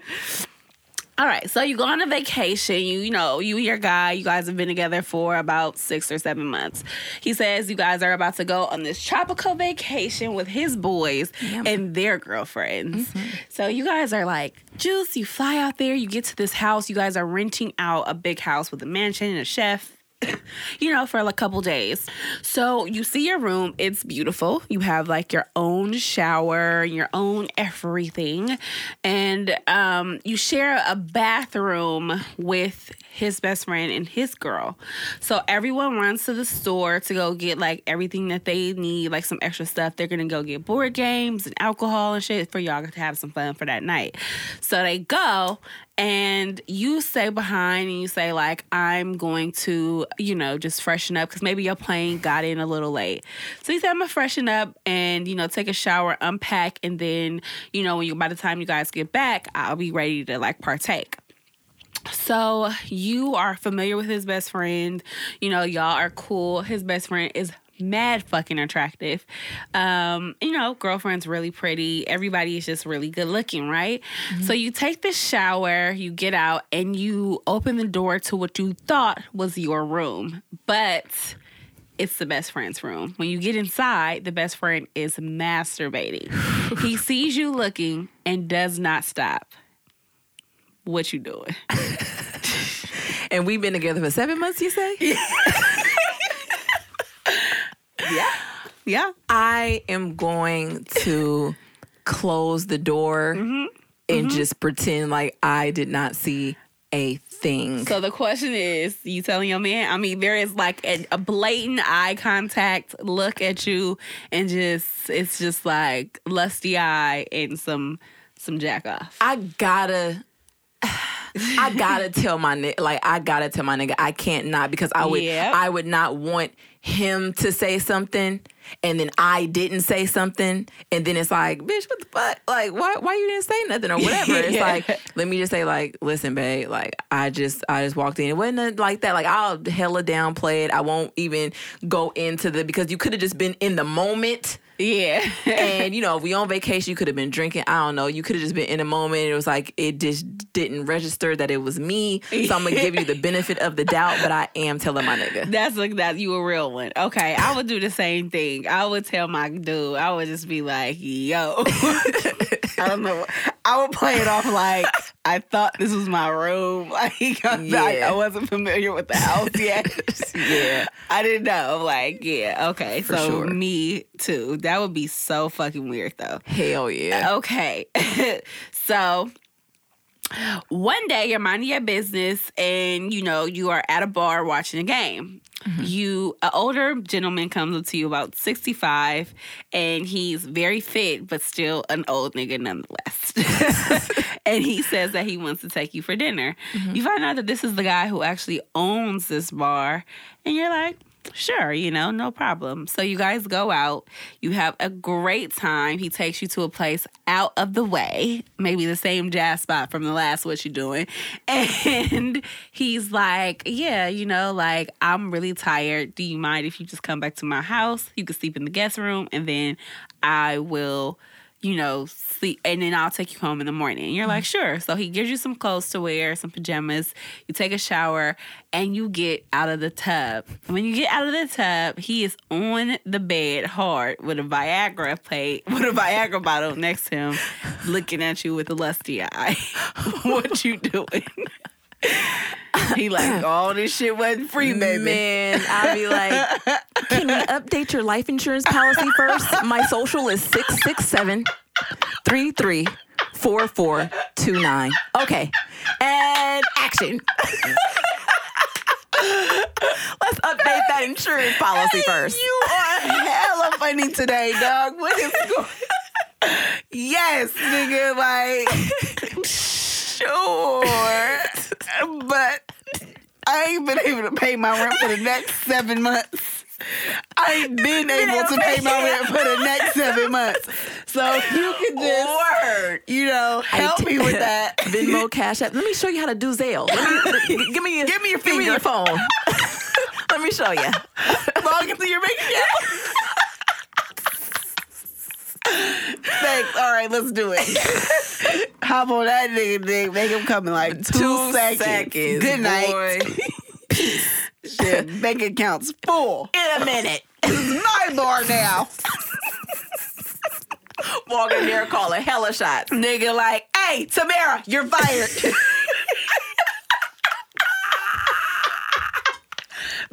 All right, so you go on a vacation. You, you know, you and your guy, you guys have been together for about six or seven months. He says you guys are about to go on this tropical vacation with his boys and their girlfriends. Mm-hmm. So you guys are like, Juice, you fly out there, you get to this house. You guys are renting out a big house with a mansion and a chef <laughs> you know, for a couple days. So you see your room, it's beautiful. You have like your own shower, your own everything. And um, you share a bathroom with his best friend and his girl. So everyone runs to the store to go get like everything that they need, like some extra stuff. They're gonna go get board games and alcohol and shit for y'all to have some fun for that night. So they go and you stay behind and you say like i'm going to you know just freshen up because maybe your plane got in a little late so you say i'm gonna freshen up and you know take a shower unpack and then you know when you by the time you guys get back i'll be ready to like partake so you are familiar with his best friend. You know, y'all are cool. His best friend is mad fucking attractive. Um, you know, girlfriend's really pretty. Everybody is just really good looking, right? So you take the shower, you get out, and you open the door to what you thought was your room, but it's the best friend's room. When you get inside, the best friend is masturbating. <sighs> he sees you looking and does not stop. What you doing? <laughs> And we've been together for seven months, you say? Yeah. <laughs> I am going to close the door Mm-hmm. and just pretend like I did not see a thing. So the question is, you telling your man? I mean, there is like a, a blatant eye contact look at you, and just it's just like lusty eye and some some jack off. I gotta. I gotta <laughs> tell my nigga, like I gotta tell my nigga, I can't not because I would, Yep. I would not want him to say something, and then I didn't say something, and then it's like, bitch, what the fuck? Like, why, why you didn't say nothing or whatever? <laughs> It's Yeah. like, let me just say, like, listen, babe, like I just, I just walked in. It wasn't like that. Like I'll hella downplay it. I won't even go into the because you could have just been in the moment Yeah. and <laughs> you know, if we on vacation, you could have been drinking. I don't know. You could have just been in a moment. It was like it just didn't register that it was me. So I'm gonna give you the benefit of the doubt, but I am telling my nigga. That's like that you a real one. Okay, I would do the same thing. I would tell my dude. I would just be like, "Yo, <laughs> I don't know." I would play it off like I thought this was my room. <laughs> Like I, Yeah. I wasn't familiar with the house yet. Yeah. I didn't know. Like, yeah, okay. For so sure. me too. That would be so fucking weird though. Hell yeah. Okay. <laughs> so one day you're minding your business and you know you are at a bar watching a game. Mm-hmm. You an older gentleman comes up to you about 65 and he's very fit but still an old nigga nonetheless. <laughs> <laughs> and he says that he wants to take you for dinner. Mm-hmm. You find out that this is the guy who actually owns this bar and you're like Sure, you know, no problem. So you guys go out, you have a great time. He takes you to a place out of the way, maybe the same jazz spot from the last What You Doing. <laughs> And he's like, Yeah, you know, like I'm really tired. Do you mind if you just come back to my house? You can sleep in the guest room and then I will you know, sleep, and then I'll take you home in the morning. And you're like, mm-hmm. sure. So he gives you some clothes to wear, some pajamas. You take a shower, and you get out of the tub. When you get out of the tub, he is on the bed hard with a Viagra plate, <laughs> with a Viagra bottle next to him, looking at you with a lusty eye. <laughs> what you doing? <laughs> he like, all this shit wasn't free, baby. Man, I'll be like, can you update your life insurance policy first? My social is 667 33 4429. Okay. And action. Let's update that insurance policy first. You are hella funny today, dog. What is going? Yes, nigga. Like, sure, but I ain't been able to pay my rent for the next seven months. I ain't been able to pay my rent for the next seven <laughs> months. So you can just, Word. you know, help me with that. <laughs> Venmo, Cash App. Let me show you how to do Zelle. Let me, <laughs> give me your, Give me your give me your phone. Let me show you. Log into your bank account. Thanks. All right, let's do it. Hop on that nigga dick. Make him come in like two, seconds. Good night. boy. Shit, <laughs> bank account's full. In a minute. <laughs> It's my bar now. <laughs> Walk in there calling hella shots. nigga like, hey, Tamara, you're fired.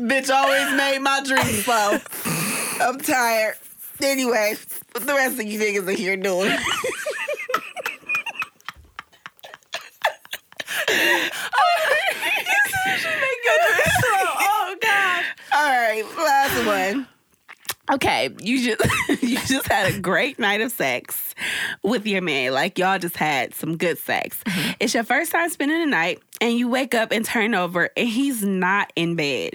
Bitch always made my dreams slow. I'm tired. Anyway, what the rest of you niggas are here doing? Oh God. All right, last one. Okay, you just <laughs> you just had a great night of sex with your man. Like y'all just had some good sex. Mm-hmm. It's your first time spending the night and you wake up and turn over and he's not in bed.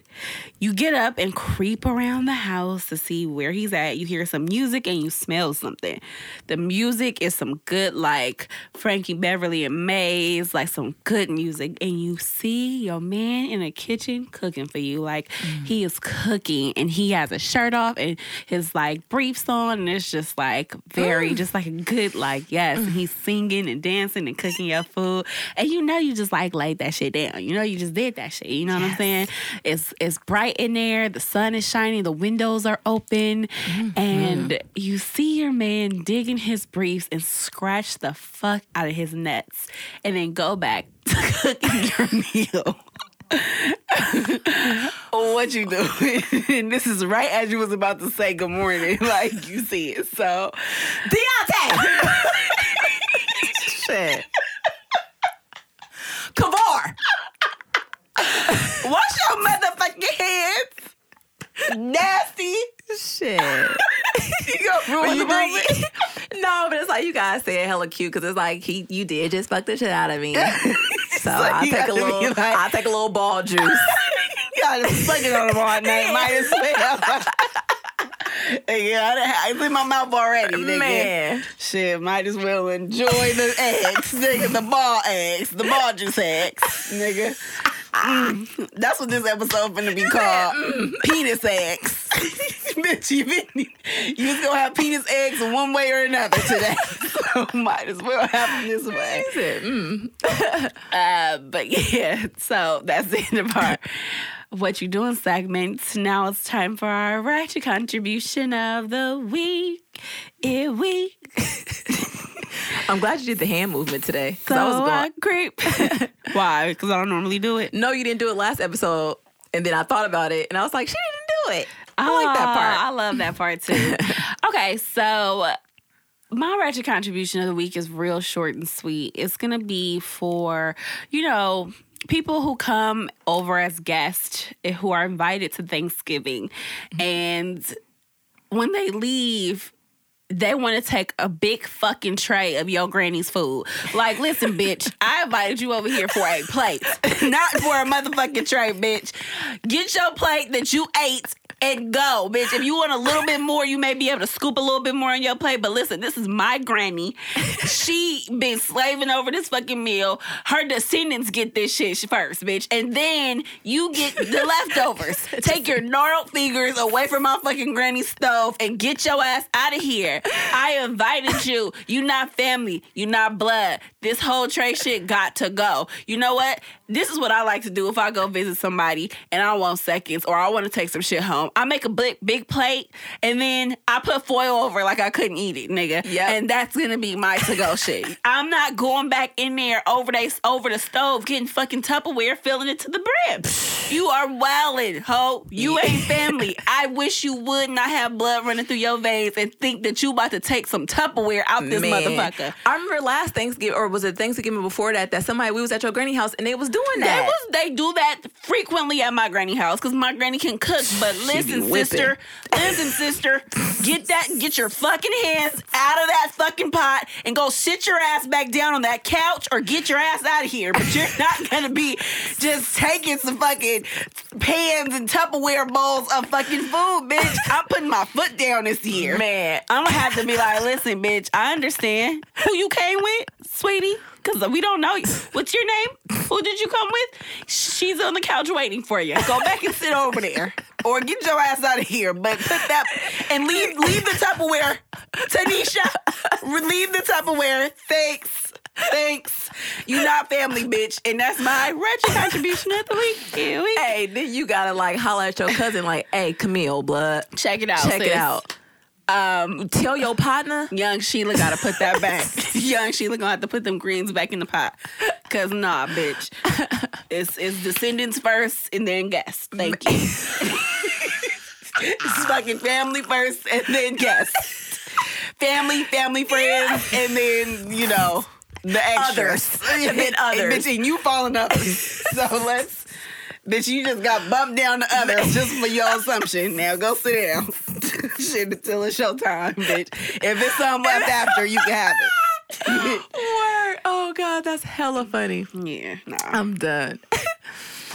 You get up and creep around the house to see where he's at. You hear some music and you smell something. The music is some good like Frankie Beverly and Maze, like some good music. And you see your man in the kitchen cooking for you. Like mm. he is cooking and he has a shirt off and his like briefs on and it's just like very just like a good like yes and he's singing and dancing and cooking your food. And you know you just like laid that shit down. You know you just did that shit. You know what i'm saying? It's it's bright in there the sun is shining the windows are open mm-hmm. and you see your man digging his briefs and scratch the fuck out of his nuts and then go back <laughs> to cooking your <laughs> meal <laughs> what you doing? and this is right as you was about to say good morning, like you see it. So Deontay! Shit. Kavar! Wash your motherfucking hands. Nasty. Shit. <laughs> You gonna ruin the moment. <laughs> no, but it's like you guys saying hella cute because it's like he you did just fuck the shit out of me. <laughs> So like I'll take a little like- I'll take a little ball juice. You gotta suck it on the all night. Might as well. yeah, I- in my mouth already, nigga. Man. Shit, might as well enjoy the eggs, nigga. The ball eggs, the ball juice eggs, nigga. Mm, <laughs> that's what this episode finna be called. Penis eggs. <laughs> Bitch, you, been, you was gonna have penis eggs in one way or another today. <laughs> so might as well have them this way. mm. Uh, but yeah, so that's the end of our What You Doing segment. Now it's time for our ratchet contribution of the week. It week. <laughs> I'm glad you did the hand movement today. So Cause I was going, creep. <laughs> Why? Because I don't normally do it. no, you didn't do it last episode. And then I thought about it and I was like, she didn't do it. I like that Ah, part. I love that part too. <laughs> okay, so my ratchet contribution of the week is real short and sweet. It's gonna be for, you know, people who come over as guests who are invited to Thanksgiving. And when they leave, they want to take a big fucking tray of your granny's food. Like, listen, <laughs> bitch, I invited you over here for a plate, <laughs> not for a motherfucking tray, bitch. Get your plate that you ate and go, bitch. If you want a little bit more, you may be able to scoop a little bit more on your plate. But listen, this is my granny. She been slaving over this fucking meal. Her descendants get this shit first, bitch. And then you get the <laughs> leftovers. Take your gnarled fingers away from my fucking granny's stove and get your ass out of here. I invited you. You not family. You not blood. This whole tray shit got to go. You know what? This is what I like to do if I go visit somebody and I want seconds or I want to take some shit home. Um, I make a big big plate and then I put foil over like I couldn't eat it, nigga. Yeah. And that's gonna be my to go <laughs> shit. I'm not going back in there over they over the stove getting fucking Tupperware filling it to the brim. <sighs> You are wildin', ho. You ain't family. <laughs> I wish you would not have blood running through your veins and think that you about to take some Tupperware out this Man. motherfucker. I remember last Thanksgiving, or was it Thanksgiving before that, that somebody, we was at your granny house and they was doing They that. was they do that frequently at my granny house because my granny can cook. But listen, sister, listen, sister, get that, get your fucking hands out of that fucking pot and go sit your ass back down on that couch or get your ass out of here. But you're <laughs> not gonna be just taking some fucking pans and Tupperware bowls of fucking food, bitch. I'm putting my foot down this year. Man, I'm gonna have to be like, listen, bitch, I understand who you came with, sweetie, because we don't know you. What's your name? Who did you come with? She's on the couch waiting for you. Go back and sit over there. Or get your ass out of here. But put that and leave leave the Tupperware. Tanisha, leave the Tupperware. Thanks. Thanks. You not family, bitch. And that's my wretched contribution of the week. Hey, then you gotta like holler at your cousin, like, hey, Camille, blood, Check it out. check sis. it out. Um, Tell your partner. <laughs> Young Sheila gotta put that back. <laughs> <laughs> Young Sheila gonna have to put them greens back in the pot. Cause nah, bitch. It's it's descendants first and then guests. Thank you. it's fucking family first and then guests. Family, family friends, and then, you know, the extras. And then others. And, you falling others. So let's Bitch, you just got bumped down to others <laughs> just for your assumption. Now go sit down. <laughs> shit until it's showtime, bitch. If it's something left after, you can have it. <laughs> Word. Oh God, that's hella funny. Yeah, nah, I'm done.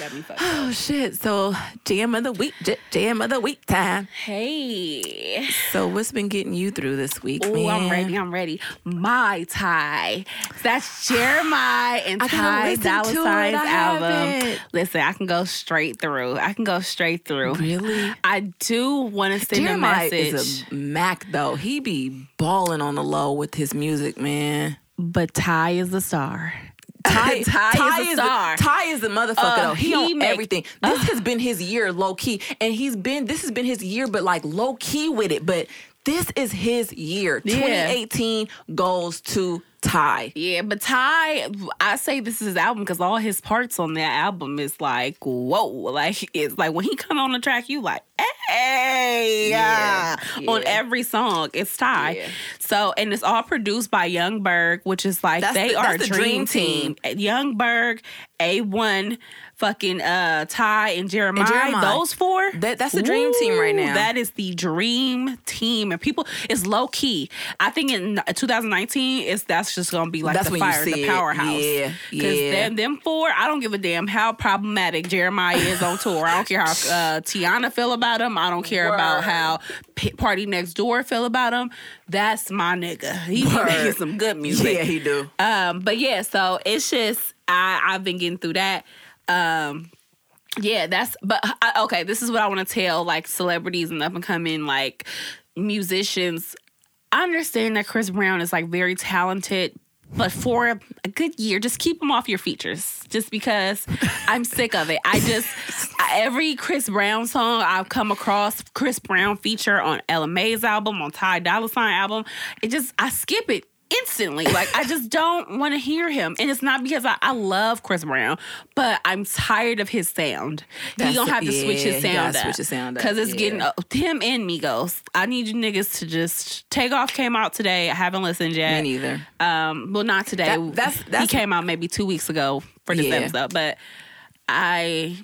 That'd be fucked. Oh shit. So jam of the week, j- jam of the week time. Hey. So what's been getting you through this week? Oh? I'm ready. I'm ready. My Ty. That's Jeremiah and Ty listen Dolla. Sign's album. Listen, I can go straight through. I can go straight through. Really? I do want to send Jeremiah a message, is a Mac though. He be balling on the low with his music, man. but Ty is the star. <laughs> Ty, Ty is a star. The, Ty is the motherfucker Uh, though. He, he on make- everything. This has been his year, low key, and he's been. This has been his year, but like low key with it. But this is his year. Yeah. 2018 goes to Ty. Yeah, but Ty, I say this is his album because all his parts on that album is like, whoa, like it's like when he come on the track, you like, hey, Yeah, yeah. on every song, it's Ty. Yeah. So and it's all produced by Yung Berg, which is like That's they the- are a the dream, dream team. Yung Berg, A One, fucking uh Ty and Jeremiah, Jeremiah. those four. That- that's the dream team right now. That is the dream team, and people it's low key. I think in 2019, it's that's just gonna be like That's the fire, the it. powerhouse. Yeah, because yeah. them, them four, I don't give a damn how problematic Jeremiah is on tour. I don't care how uh, <laughs> Tiana feel about him. I don't care about how P- PARTYNEXTDOOR feel about him. That's my nigga. He Word. making some good <laughs> music. Yeah, he do. Um, but yeah, so it's just I I've been getting through that. Um, yeah, that's but I, okay. This is what I want to tell like celebrities and up and coming like musicians. I understand that Chris Brown is like very talented, but for a, good year, just keep him off your features. Just because I'm sick of it. I just I- every Chris Brown song I've come across, Chris Brown feature on Ella Mai's album, on Ty Dolla Sign album, it just I skip it instantly. Like I just don't want to hear him, and it's not because I, I love Chris Brown, but I'm tired of his sound. That's he gonna have to switch yeah, his sound up. switch his sound up, because it's getting yeah. uh, him and Migos. I need you niggas to just take off. Came out today. I haven't listened yet. Me neither. Um, well, not today. That- that's- he came out maybe two weeks ago for this Yeah. episode, but I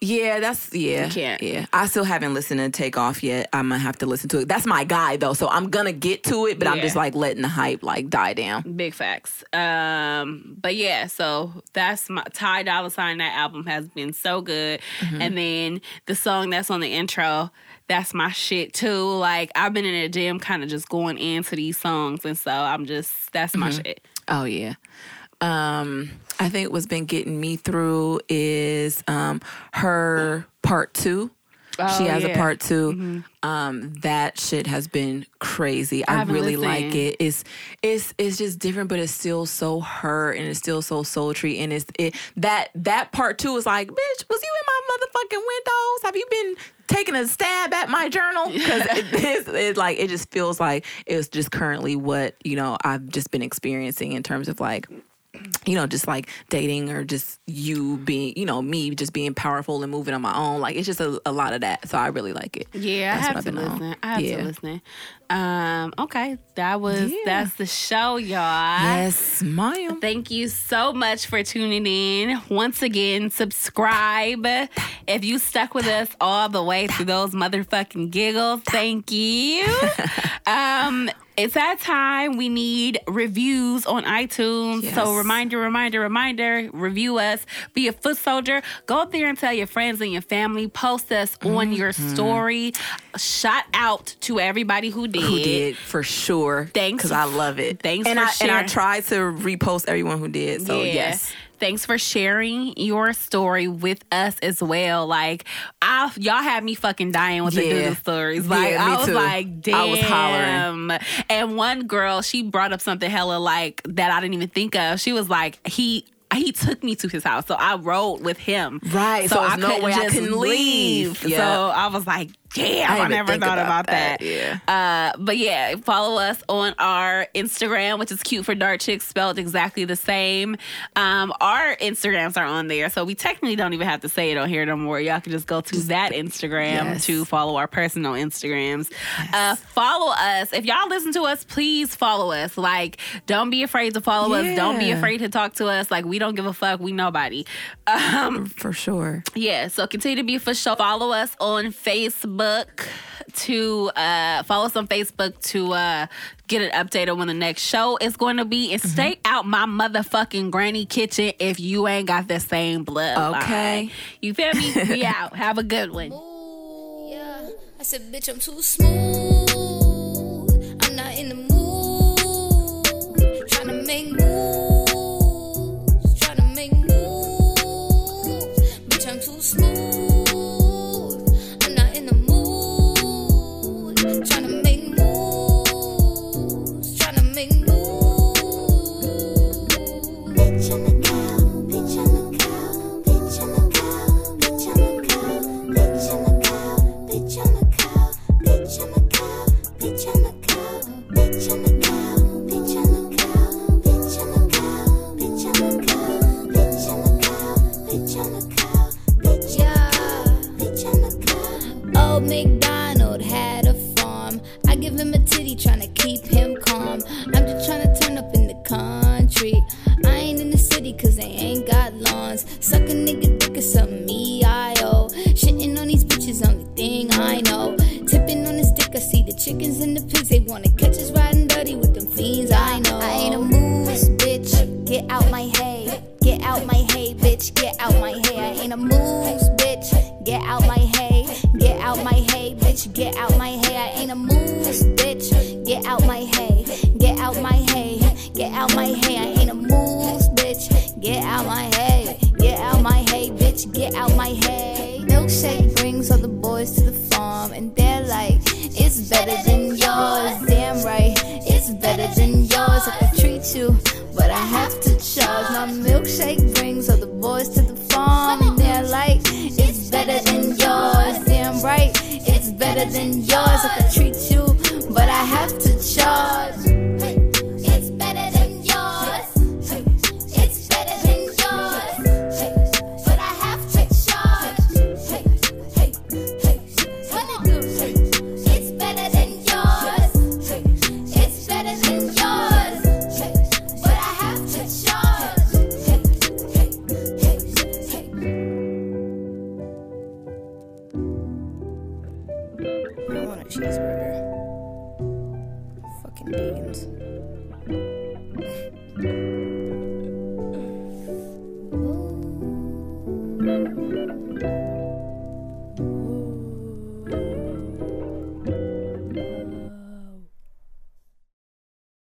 Yeah, that's yeah. You can't. Yeah, I still haven't listened to Takeoff yet. I'm gonna have to listen to it. That's my guy though, so I'm gonna get to it, but I'm just like letting the hype like die down. big facts. Um, but yeah, so that's my Ty Dolla Sign. That album has been so good, Mm-hmm. and then the song that's on the intro. That's my shit too. Like I've been in the gym, kind of just going into these songs, and so I'm just that's my Mm-hmm. shit. Oh yeah. Um, I think what's been getting me through is um her part two. she Oh, has a part 2 Um, that shit has been crazy. I, haven't really like it. It's it's it's just different, but it's still so her and it's still so sultry. And it's it that that part two is like, bitch, was you in my motherfucking windows? Have you been taking a stab at my journal? Because it, it's, it's like it just feels like it's just currently what you know I've just been experiencing in terms of like <clears throat> you know, just like dating or just you being, you know, me just being powerful and moving on my own. Like it's just a, a lot of that. So I really like it. Yeah, That's I what have I've to been on. listen. I have Yeah. to listen. Um, okay, that was Yeah. that's the show, y'all. Yes, ma'am. Thank you so much for tuning in. Once again, subscribe. If you stuck with us all the way through those motherfucking giggles, thank you. <laughs> um, it's that time. We need reviews on iTunes. So reminder, reminder, reminder, review us. Be a foot soldier. Go up there and tell your friends and your family. Post us on your mm-hmm. story. Shout out to everybody who did. Who did for sure? Thanks. because I love it. Thanks and for I and I sharing. tried to repost everyone who did. So Yeah. yes, Thanks for sharing your story with us as well. Like, I y'all had me fucking dying with the Yeah. doodle stories. Yeah, Like, me I was too. like, damn. I was hollering. And one girl, she brought up something hella like that I didn't even think of. She was like, he. He took me to his house, so I rode with him. Right, so I there's no couldn't way I just couldn't leave. So Yeah. I was like, "Damn, I I, never thought about about, that." that, yeah. Uh, but yeah, follow us on our Instagram, which is cute for dark chicks, spelled exactly the same. Um, our Instagrams are on there, so we technically don't even have to say it on here no more. Y'all can just go to that Instagram Yes. to follow our personal Instagrams. Uh, follow us if y'all listen to us. Please follow us. Like, don't be afraid to follow us. Don't be afraid to talk to us. Like, we don't give a fuck. We nobody. <laughs> Um, for sure. yeah, so continue to be for sure. Follow us on Facebook, Facebook to uh, follow us on Facebook to uh, get an update on when the next show is going to be. And mm-hmm. stay out my motherfucking granny kitchen if you ain't got the same blood. Okay. You feel me? <laughs> Be out. Have a good one. Yeah. I said, bitch, I'm too smooth. I'm not in the mood. Trying to make moves. Trying to make moves. Bitch, I'm too smooth. bitch, I'm a cow. bitch, I'm a cow. bitch, I'm a cow.